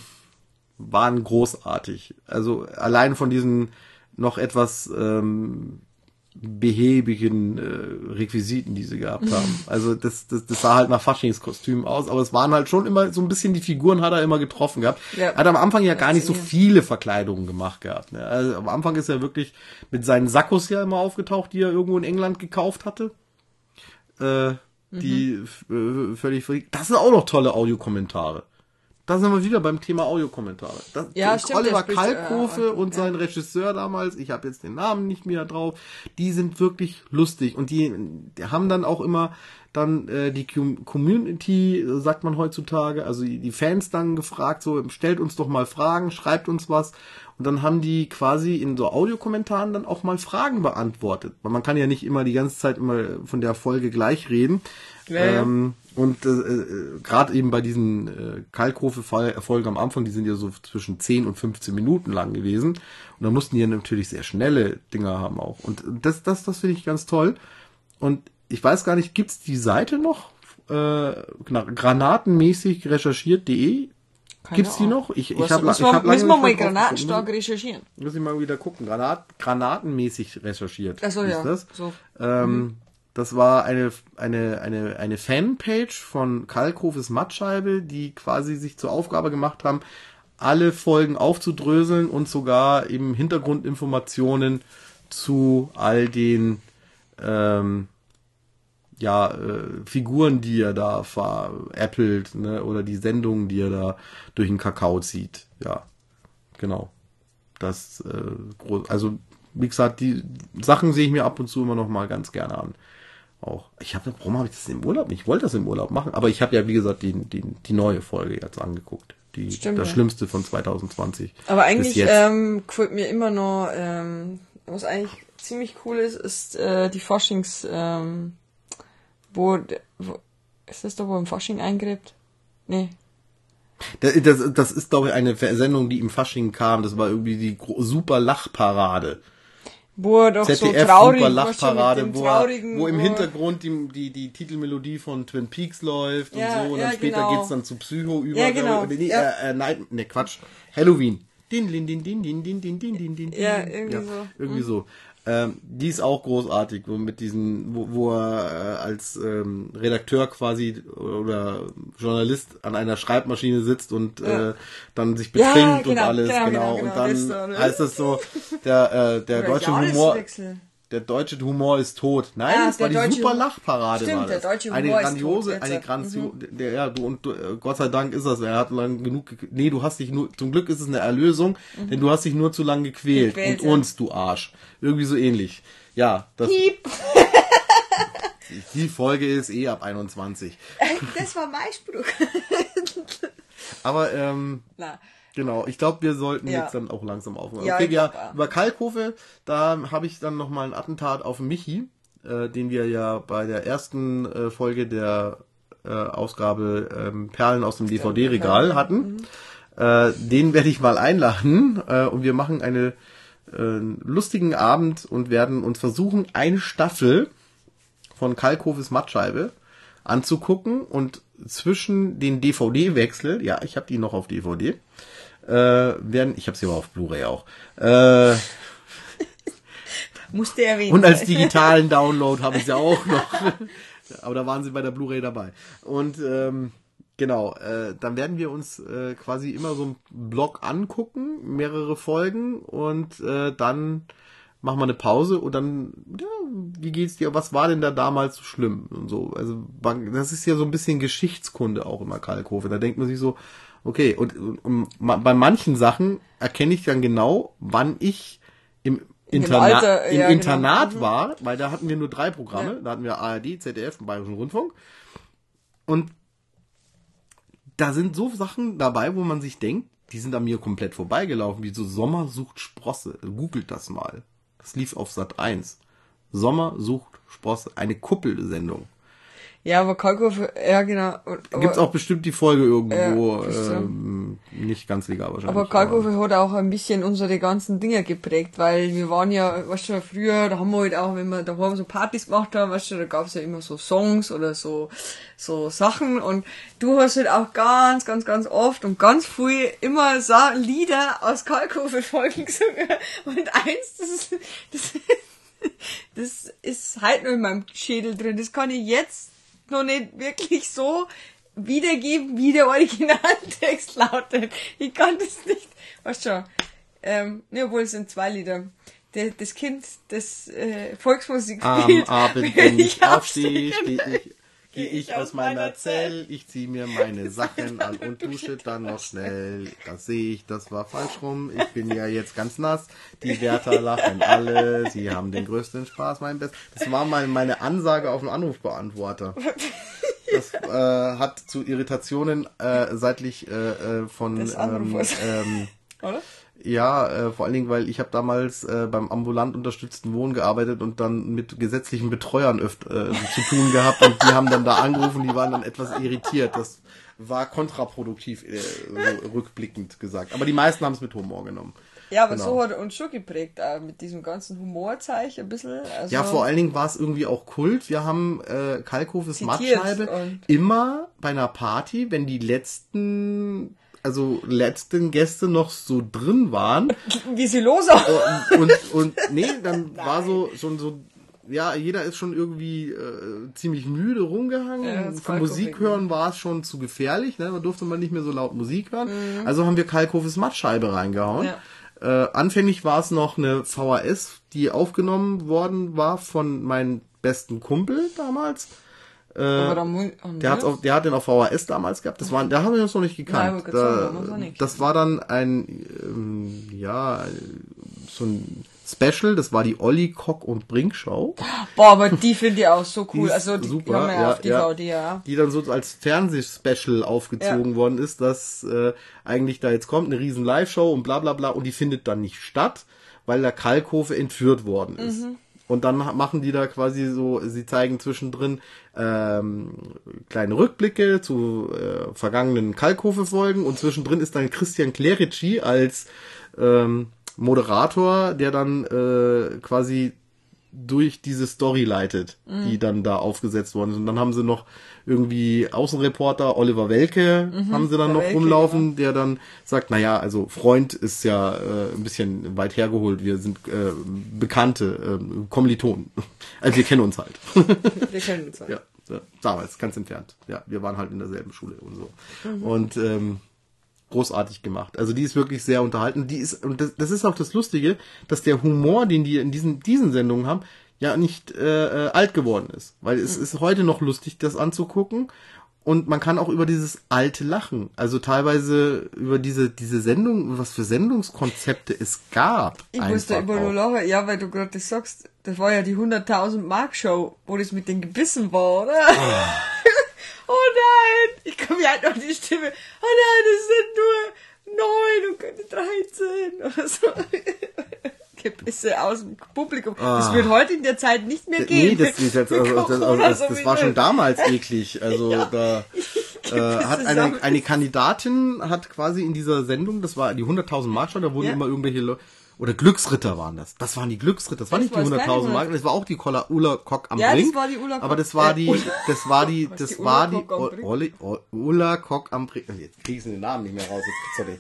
waren großartig. Also allein von diesen noch etwas ähm, behäbigen äh, Requisiten, die sie gehabt haben. Also das, das, das sah halt nach Faschingskostüm aus, aber es waren halt schon immer so ein bisschen, die Figuren hat er immer getroffen gehabt. Ja. Er hat am Anfang ja gar nicht so viele Verkleidungen gemacht gehabt. Ne? Also am Anfang ist er wirklich mit seinen Sakkos ja immer aufgetaucht, die er irgendwo in England gekauft hatte. Äh, die äh, völlig verrückt. Das sind auch noch tolle Audiokommentare. Da sind wir wieder beim Thema Audiokommentare. Das, Ja, stimmt, Oliver äh, Kalkofe und ja. sein Regisseur damals, ich habe jetzt den Namen nicht mehr drauf, die sind wirklich lustig und die, die haben dann auch immer dann äh, die Com- Community, sagt man heutzutage, also die, die Fans dann gefragt, so stellt uns doch mal Fragen, schreibt uns was und dann haben die quasi in so Audiokommentaren dann auch mal Fragen beantwortet, weil man kann ja nicht immer die ganze Zeit immer von der Folge gleich reden. Ja, ja. Ähm, und äh, äh, gerade eben bei diesen äh, Kalkofe-Folgen am Anfang, die sind ja so zwischen 10 und 15 Minuten lang gewesen. Und da mussten die ja natürlich sehr schnelle Dinger haben auch. Und das, das, das finde ich ganz toll. Und ich weiß gar nicht, gibt's die Seite noch? Äh, na, granatenmäßig recherchiert.de? Gibt's die noch? Ich, ich habe müssen ich hab müssen wir mal granatenstark recherchieren. Muss ich mal wieder gucken. Granat, granatenmäßig recherchiert. Ach so, ist ja. Das. So. Ähm, das war eine, eine, eine, eine Fanpage von Kalkhofes Mattscheibe, die quasi sich zur Aufgabe gemacht haben, alle Folgen aufzudröseln und sogar eben Hintergrundinformationen zu all den ähm, ja, äh, Figuren, die er da veräppelt, ne, oder die Sendungen, die er da durch den Kakao zieht. Ja, genau. Das, äh, also, wie gesagt, die Sachen sehe ich mir ab und zu immer noch mal ganz gerne an. Auch. Ich habe, warum habe ich das im Urlaub? nicht? Ich wollte das im Urlaub machen, aber ich habe ja, wie gesagt, die, die, die neue Folge jetzt angeguckt. Die, Stimmt, das ja. Schlimmste von 2020. Aber eigentlich ähm, gefällt mir immer noch, ähm, was eigentlich ziemlich cool ist, ist äh, die Faschings, ähm, wo, wo, ist das da, wo im Fasching eingräbt? Nee. Das, das, das ist, glaube ich, eine Sendung, die im Fasching kam. Das war irgendwie die super Lachparade. Wo er doch ZDF so traurig Lachparade, wo, er- traurigen, wo im Hintergrund die, die, die Titelmelodie von Twin Peaks läuft Ja, und so. Und ja, dann später genau. geht's dann zu Psycho über. Ja, genau. Nee, Ja. äh, äh, nein, ne, Quatsch. Halloween. Din, din, din, din, din, din, din, din, din, din, Ja, irgendwie so. Mhm. Irgendwie so. Ähm, die ist auch großartig, wo mit diesen, wo, wo er äh, als ähm, Redakteur quasi oder Journalist an einer Schreibmaschine sitzt und Ja. äh, dann sich Ja, betrinkt genau, und alles, genau, genau. genau, und genau, dann das ne? heißt es so, der, äh, der deutsche Humor. Der deutsche Humor ist tot. Nein, Ah, das war die der deutsche super Lachparade. Stimmt, war das. der deutsche eine Humor ist grandiose, tot, eine grandiose, der, ja, du und du, äh, Gott sei Dank ist das. Er hat lang genug. ge- Nee, du hast dich nur. Zum Glück ist es eine Erlösung, denn du hast dich nur zu lang gequält. Mhm. Gequält, und ja. uns, du Arsch. Irgendwie so ähnlich. Ja, das, Piep. die Folge ist eh ab 21. Das war mein Spruch. Aber ähm, Na, Genau, ich glaube, wir sollten Ja. jetzt dann auch langsam aufhören. Ja, okay, ja, über Kalkofe, da habe ich dann nochmal ein Attentat auf Michi, äh, den wir ja bei der ersten äh, Folge der äh, Ausgabe ähm, Perlen aus dem DVD-Regal ja. hatten. Äh, den werde ich mal einladen äh, und wir machen eine äh, lustigen Abend und werden uns versuchen, eine Staffel von Kalkhofes Mattscheibe anzugucken und zwischen den DVD-Wechsel, ja, ich habe die noch auf DVD, äh, werden, ich habe sie aber auf Blu-ray auch, äh, Musste erwähnt Und als digitalen Download haben sie auch noch. Aber da waren sie bei der Blu-ray dabei. Und ähm, genau, äh, dann werden wir uns äh, quasi immer so einen Blog angucken, mehrere Folgen und äh, dann machen wir eine Pause und dann, ja, wie geht's dir? Was war denn da damals so schlimm und so? Also das ist ja so ein bisschen Geschichtskunde auch immer Kalkofe. Da denkt man sich so, okay, und, und, und bei manchen Sachen erkenne ich dann genau, wann ich im Interna Alter, im ja, genau. Internat Mhm. war, weil da hatten wir nur drei Programme. Ja. Da hatten wir ARD, ZDF und Bayerischen Rundfunk. Und da sind so Sachen dabei, wo man sich denkt, die sind an mir komplett vorbeigelaufen, wie so Sommer sucht Sprosse. Googelt das mal. Das lief auf Sat 1. Sommer sucht Sprosse. Eine Kuppelsendung. Ja, aber Kalkofe, ja genau. Aber, Gibt's auch bestimmt die Folge irgendwo, Ja, ähm, nicht ganz legal wahrscheinlich. Aber Kalkofe hat auch ein bisschen unsere ganzen Dinge geprägt, weil wir waren ja, weißt du, früher, da haben wir halt auch, wenn wir daheim so Partys gemacht haben, weißt du, da gab's ja immer so Songs oder so, so Sachen und du hast halt auch ganz, ganz, ganz oft und ganz früh immer so Lieder aus Kalkofe-Folgen gesungen und eins, das ist, das, das ist halt nur in meinem Schädel drin, das kann ich jetzt noch nicht wirklich so wiedergeben, wie der Originaltext lautet. Ich kann das nicht. Weißt schon. Ähm, ne, obwohl es sind zwei Lieder. Der, das Kind, das äh, Volksmusik Am spielt. Abend, wenn ich aufstehe, stehe ich, gehe ich aus meiner Zelle, ich zieh mir meine Sachen an und dusche dann noch schnell. Das sehe ich, das war falsch rum. Ich bin ja jetzt ganz nass. Die Wärter lachen alle. Sie haben den größten Spaß, mein Best. Das war mal meine Ansage auf dem Anrufbeantworter. Das äh, hat zu Irritationen äh, seitlich äh, äh, von ähm, ähm? Ja, äh, vor allen Dingen, weil ich habe damals äh, beim ambulant unterstützten Wohnen gearbeitet und dann mit gesetzlichen Betreuern öft äh, zu tun gehabt und die haben dann da angerufen, die waren dann etwas irritiert. Das war kontraproduktiv, äh, so rückblickend gesagt. Aber die meisten haben es mit Humor genommen. Ja, aber Genau. so hat er uns schon geprägt, äh, mit diesem ganzen Humorzeichen ein bisschen. Also, Ja, vor allen Dingen war es irgendwie auch Kult. Wir haben äh, Kalkhofes Mattscheibe immer bei einer Party, wenn die letzten, also letzten Gäste noch so drin waren, Wie sie los auch. und, und nee, dann war so schon so, ja, jeder ist schon irgendwie äh, ziemlich müde rumgehangen. Ja, war Musik korrekt, hören war es schon zu gefährlich, ne? Da durfte man nicht mehr so laut Musik hören. Mhm. Also haben wir Kalkhofes Mattscheibe reingehauen. Ja. Äh, anfänglich war es noch eine VHS, die aufgenommen worden war von meinem besten Kumpel damals. Oh, Der, hat's auf, der hat den auf VHS damals gehabt. Das war, da haben wir uns noch nicht Nein, gekannt. sagen, da, nicht das war dann ein, ähm, ja, so ein Special. Das war die Olli Kock und Brink Show. Boah, aber die finde ich auch so Die cool. ist Also die super, haben wir ja, ja, auf DVD, ja. Die dann so als Fernsehspecial aufgezogen Ja. worden ist, dass äh, eigentlich da jetzt kommt eine riesen Live-Show und bla bla bla und die findet dann nicht statt, weil der Kalkhofe entführt worden ist. Mhm. Und dann machen die da quasi so, sie zeigen zwischendrin ähm, kleine Rückblicke zu äh, vergangenen Kalkhofe-Folgen und zwischendrin ist dann Christian Clerici als ähm, Moderator, der dann äh, quasi durch diese Story leitet, Mhm. die dann da aufgesetzt worden ist. Und dann haben sie noch irgendwie Außenreporter Oliver Welke haben sie dann Mhm. noch Welke, rumlaufen, der dann sagt, naja, also Freund ist ja äh, ein bisschen weit hergeholt, wir sind äh, Bekannte, äh, Kommilitonen. Also wir kennen uns halt. Wir kennen uns. ja, ja, damals, ganz entfernt. Ja, wir waren halt in derselben Schule und so. Mhm. Und ähm, großartig gemacht. Also die ist wirklich sehr unterhalten. Die ist und das, das ist auch das Lustige, dass der Humor, den die in diesen diesen Sendungen haben, ja nicht äh, äh, alt geworden ist, weil es ist heute noch lustig, das anzugucken. Und man kann auch über dieses alte lachen. Also teilweise über diese, diese Sendung, was für Sendungskonzepte es gab. Ich musste immer nur lachen, ja, weil du gerade das sagst, das war ja die 100.000 Mark Show, wo das mit den Gebissen war, oder? Ah. oh nein, ich kann mir halt noch die Stimme, oh nein, das sind nur neun und keine 13 oder so. Gebisse aus dem Publikum. Das wird heute in der Zeit nicht mehr Nee, gehen. das, das, das, also, das, also, das, das war schon damals eklig. Also Ja. da äh, hat eine, eine Kandidatin hat quasi in dieser Sendung, das war die 100.000 Mark Show, da wurden Ja. immer irgendwelche Leute oder Glücksritter waren das. Das waren die Glücksritter. Das war Das nicht die war's keine 100.000 Mark, das war auch die Kolla Ulla Kock am Ja, das war die Ulla Kock- aber das war äh, die, das war die, das die war die Ulla Kock am Brink. Jetzt krieg ich den Namen nicht mehr raus. Jetzt, sorry.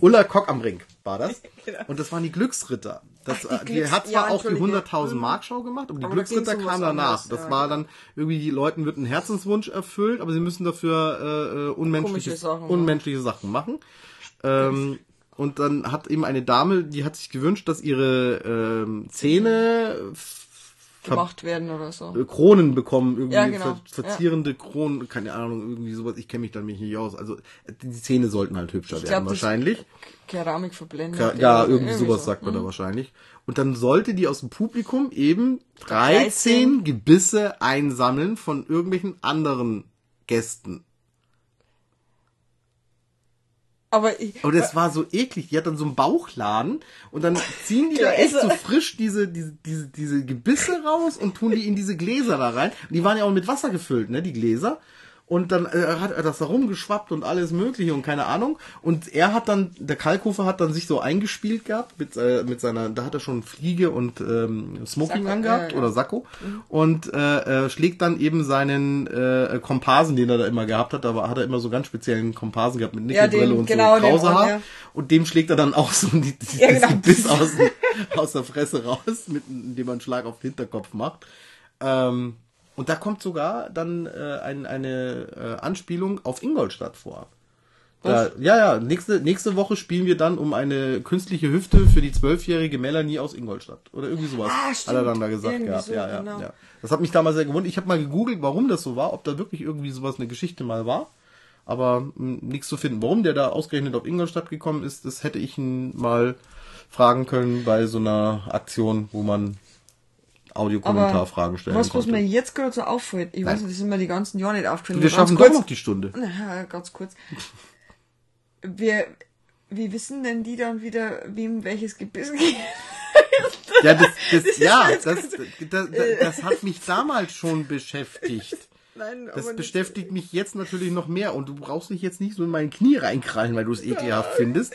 Ulla Kock am Brink. war das. Genau. Und das waren die Glücksritter. Das, Ach, die die, hat zwar ja, auch die Entschuldige. 100.000 Mark Show gemacht, aber die Aber Glücksritter ging's um was kam danach. Das ja, war genau. dann irgendwie, die Leuten wird ein Herzenswunsch erfüllt, aber sie müssen dafür äh, äh, unmenschliche, Sachen, unmenschliche Sachen machen. Ähm, und dann hat eben eine Dame, die hat sich gewünscht, dass ihre ähm, Zähne Gemacht werden oder so. äh, Kronen bekommen, irgendwie Ja, genau. ver verzierende Kronen, keine Ahnung, irgendwie sowas, ich kenne mich damit nicht aus. Also die Zähne sollten halt hübscher werden glaub, das- wahrscheinlich. Keramik verblendet. Ja, ja oder irgendwie sowas so. sagt man da wahrscheinlich. Und dann sollte die aus dem Publikum eben 13 13 Gebisse einsammeln von irgendwelchen anderen Gästen. Aber ich, Aber das war so eklig. Die hat dann so einen Bauchladen und dann ziehen die da echt ist so frisch diese, diese, diese, diese Gebisse raus und tun die in diese Gläser da rein. Und die waren ja auch mit Wasser gefüllt, ne, die Gläser. Und dann äh, hat er das da rumgeschwappt und alles mögliche und keine Ahnung. Und er hat dann, der Kalkofer hat dann sich so eingespielt gehabt mit, äh, mit seiner, da hat er schon Fliege und ähm, Smoking Sakko, angehabt ja, ja. oder Sakko. Und äh, äh, schlägt dann eben seinen äh, Komparsen, den er da immer gehabt hat, da hat er immer so ganz speziellen Komparsen gehabt mit Ja, Nickelbrille den- und genau, so Krause Haar. Ja. Und dem schlägt er dann auch so die, die, Ja, genau. Gebiss aus, aus der Fresse raus, mit, indem man einen Schlag auf den Hinterkopf macht. Ähm, und da kommt sogar dann äh, ein, eine äh, Anspielung auf Ingolstadt vor. Da, ja, ja, nächste, nächste Woche spielen wir dann um eine künstliche Hüfte für die zwölfjährige Melanie aus Ingolstadt. Oder irgendwie sowas. Ah, Hat stimmt. er dann da gesagt Irgendwie gehabt. so, ja, ja, genau. ja. Das hat mich damals sehr gewundert. Ich habe mal gegoogelt, warum das so war, ob da wirklich irgendwie sowas eine Geschichte mal war. Aber nichts zu finden. Warum der da ausgerechnet auf Ingolstadt gekommen ist, das hätte ich ihn mal fragen können bei so einer Aktion, wo man Audiokommentarfragen stellen was, was konnte. mir jetzt gerade so auffällt, ich weiß Nein. nicht, das ist mir die ganzen Jahre nicht aufgefallen. wir schaffen kurz, doch noch die Stunde. Na, ganz kurz. Wir, wie wissen denn die dann wieder, wem welches Gebiss geht? Ja, das, das, ist ja, das, das, das, das hat mich damals schon beschäftigt. Nein, Das beschäftigt mich jetzt natürlich noch mehr und du brauchst dich jetzt nicht so in mein Knie reinkrallen, weil du es ekelhaft findest.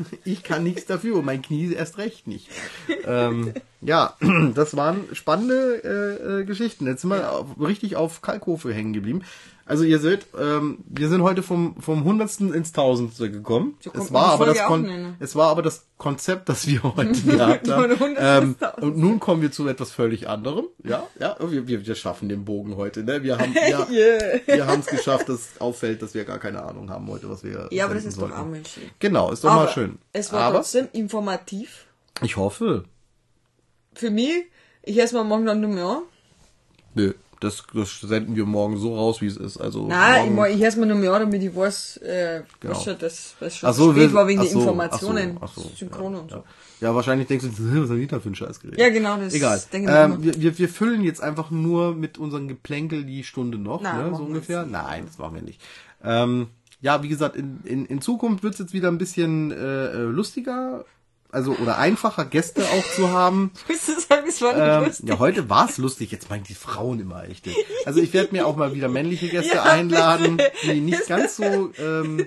Ich kann nichts dafür und mein Knie erst recht nicht. ähm, ja, das waren spannende äh, äh, Geschichten. Jetzt sind wir auf, richtig auf Kalkofe hängen geblieben. Also ihr seht, ähm, wir sind heute vom vom Hundertsten ins Tausendste gekommen. So es war aber das Kon nennen. es war aber das Konzept, das wir heute gehabt haben. Ähm, und nun kommen wir zu etwas völlig anderem. Ja, ja, wir, wir, wir schaffen den Bogen heute. Ne? Wir haben ja, Yeah. wir haben es geschafft, dass auffällt, dass wir gar keine Ahnung haben heute, was wir. Ja, aber das ist doch sollten. auch mal schön. Genau, ist doch aber mal schön. Es war aber trotzdem informativ. ich hoffe. Für mich, ich esse mal morgen dann nur mehr an. Nö, das, das senden wir morgen so raus, wie es ist. Also Nein, ich, mach- ich esse mal nur mehr damit ich weiß, äh, Genau. was schon, das, was schon so, spät war wegen der so, Informationen, ach so, ach Synchron ja, und so. Ja. ja, wahrscheinlich denkst du, was haben die da für ein Scheißgerät? Ja, genau, das Egal. denke ich Ähm, wir, wir, wir füllen jetzt einfach nur mit unserem Geplänkel die Stunde noch, Nein, ne, so ungefähr. Nein, das machen wir nicht. Ähm, ja, wie gesagt, in, in, in Zukunft wird es jetzt wieder ein bisschen äh, äh, lustiger, also oder einfacher, Gäste auch zu haben. Willst du sagen, es war Ähm, lustig? ja, heute war es lustig. Jetzt meinen die Frauen immer echt. Also ich werde mir auch mal wieder männliche Gäste Ja, einladen, die nicht ganz so ähm,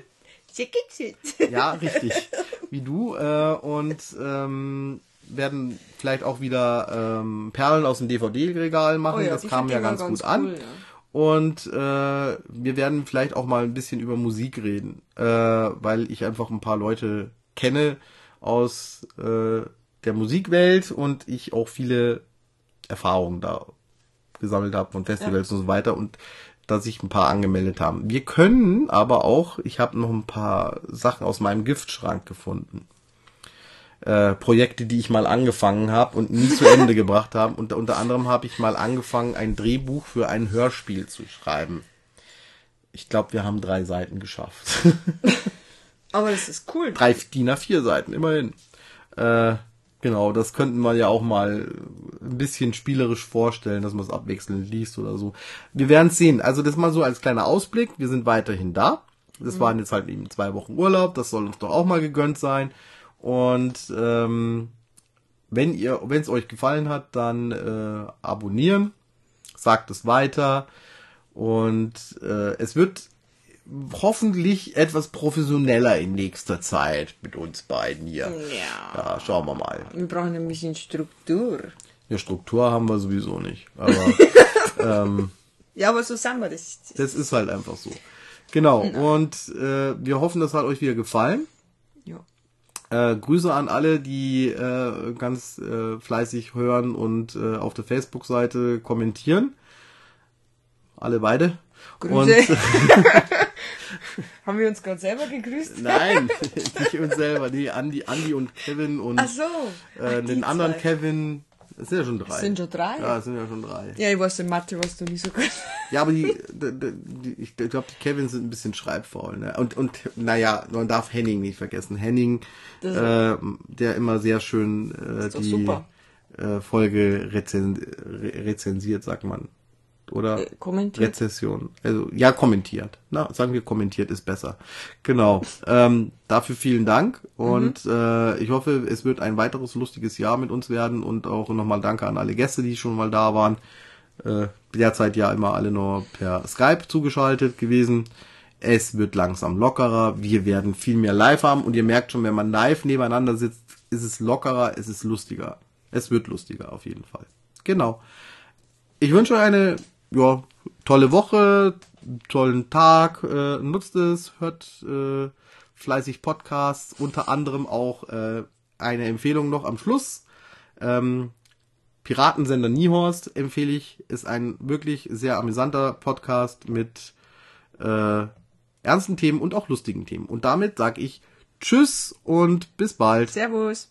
ja, richtig. Wie du. Äh, und ähm, werden vielleicht auch wieder ähm, Perlen aus dem DVD-Regal machen. Oh ja, das kam ja ganz, ganz gut an. cool, ja. Und äh, wir werden vielleicht auch mal ein bisschen über Musik reden, äh, weil ich einfach ein paar Leute kenne aus äh, der Musikwelt und ich auch viele Erfahrungen da gesammelt habe von Festivals und so weiter und dass sich ein paar angemeldet haben. Wir können aber auch, ich habe noch ein paar Sachen aus meinem Giftschrank gefunden. Äh, Projekte, die ich mal angefangen habe und nie zu Ende gebracht habe. Und unter anderem habe ich mal angefangen, ein Drehbuch für ein Hörspiel zu schreiben. Ich glaube, wir haben drei Seiten geschafft. Aber das ist cool. drei DIN A4 Seiten, immerhin. Äh, genau, das könnten wir ja auch mal ein bisschen spielerisch vorstellen, dass man es abwechselnd liest oder so. Wir werden es sehen. Also das mal so als kleiner Ausblick. Wir sind weiterhin da. Das waren jetzt halt eben zwei Wochen Urlaub. Das soll uns doch auch mal gegönnt sein. Und ähm, wenn ihr, wenn es euch gefallen hat, dann äh, abonnieren, sagt es weiter und äh, es wird hoffentlich etwas professioneller in nächster Zeit mit uns beiden hier. Ja. Ja, schauen wir mal. Wir brauchen ein bisschen Struktur. Ja, Struktur haben wir sowieso nicht. Aber Ja, aber so sind wir das. das ist halt einfach so. Genau. Und äh, wir hoffen, das hat euch wieder gefallen. Ja. Äh, Grüße an alle, die äh, ganz äh, fleißig hören und äh, auf der Facebook-Seite kommentieren. Alle beide. Grüße. Und, Haben wir uns gerade selber gegrüßt? nein, nicht uns selber, nee, Andi, Andi und Kevin und Ach so. äh, Ach, die den anderen zwei. Kevin. Es sind ja schon drei. Es sind schon drei? Ja, es sind ja schon drei. Ja, ich weiß in Mathe, was du nicht so gut. Ja, aber die, die, die ich glaube, die Kevins sind ein bisschen schreibfaul. Ne? Und, und naja, man darf Henning nicht vergessen. Henning, Das- äh, der immer sehr schön äh, die äh, Folge rezen, re rezensiert, sagt man. Oder Äh, kommentiert. Rezession. Also ja, kommentiert. Na, sagen wir kommentiert ist besser. Genau. Ähm, dafür vielen Dank und äh, ich hoffe, es wird ein weiteres lustiges Jahr mit uns werden und auch nochmal Danke an alle Gäste, die schon mal da waren. Äh, derzeit ja immer alle nur per Skype zugeschaltet gewesen. Es wird langsam lockerer. Wir werden viel mehr live haben und ihr merkt schon, wenn man live nebeneinander sitzt, ist es lockerer, es ist lustiger. Es wird lustiger auf jeden Fall. Genau. Ich wünsche euch eine ja, tolle Woche, tollen Tag. Äh, nutzt es, hört äh, fleißig Podcasts, unter anderem auch äh, eine Empfehlung noch am Schluss. Ähm, Piratensender Niehorst empfehle ich, ist ein wirklich sehr amüsanter Podcast mit äh, ernsten Themen und auch lustigen Themen. Und damit sage ich Tschüss und bis bald. Servus.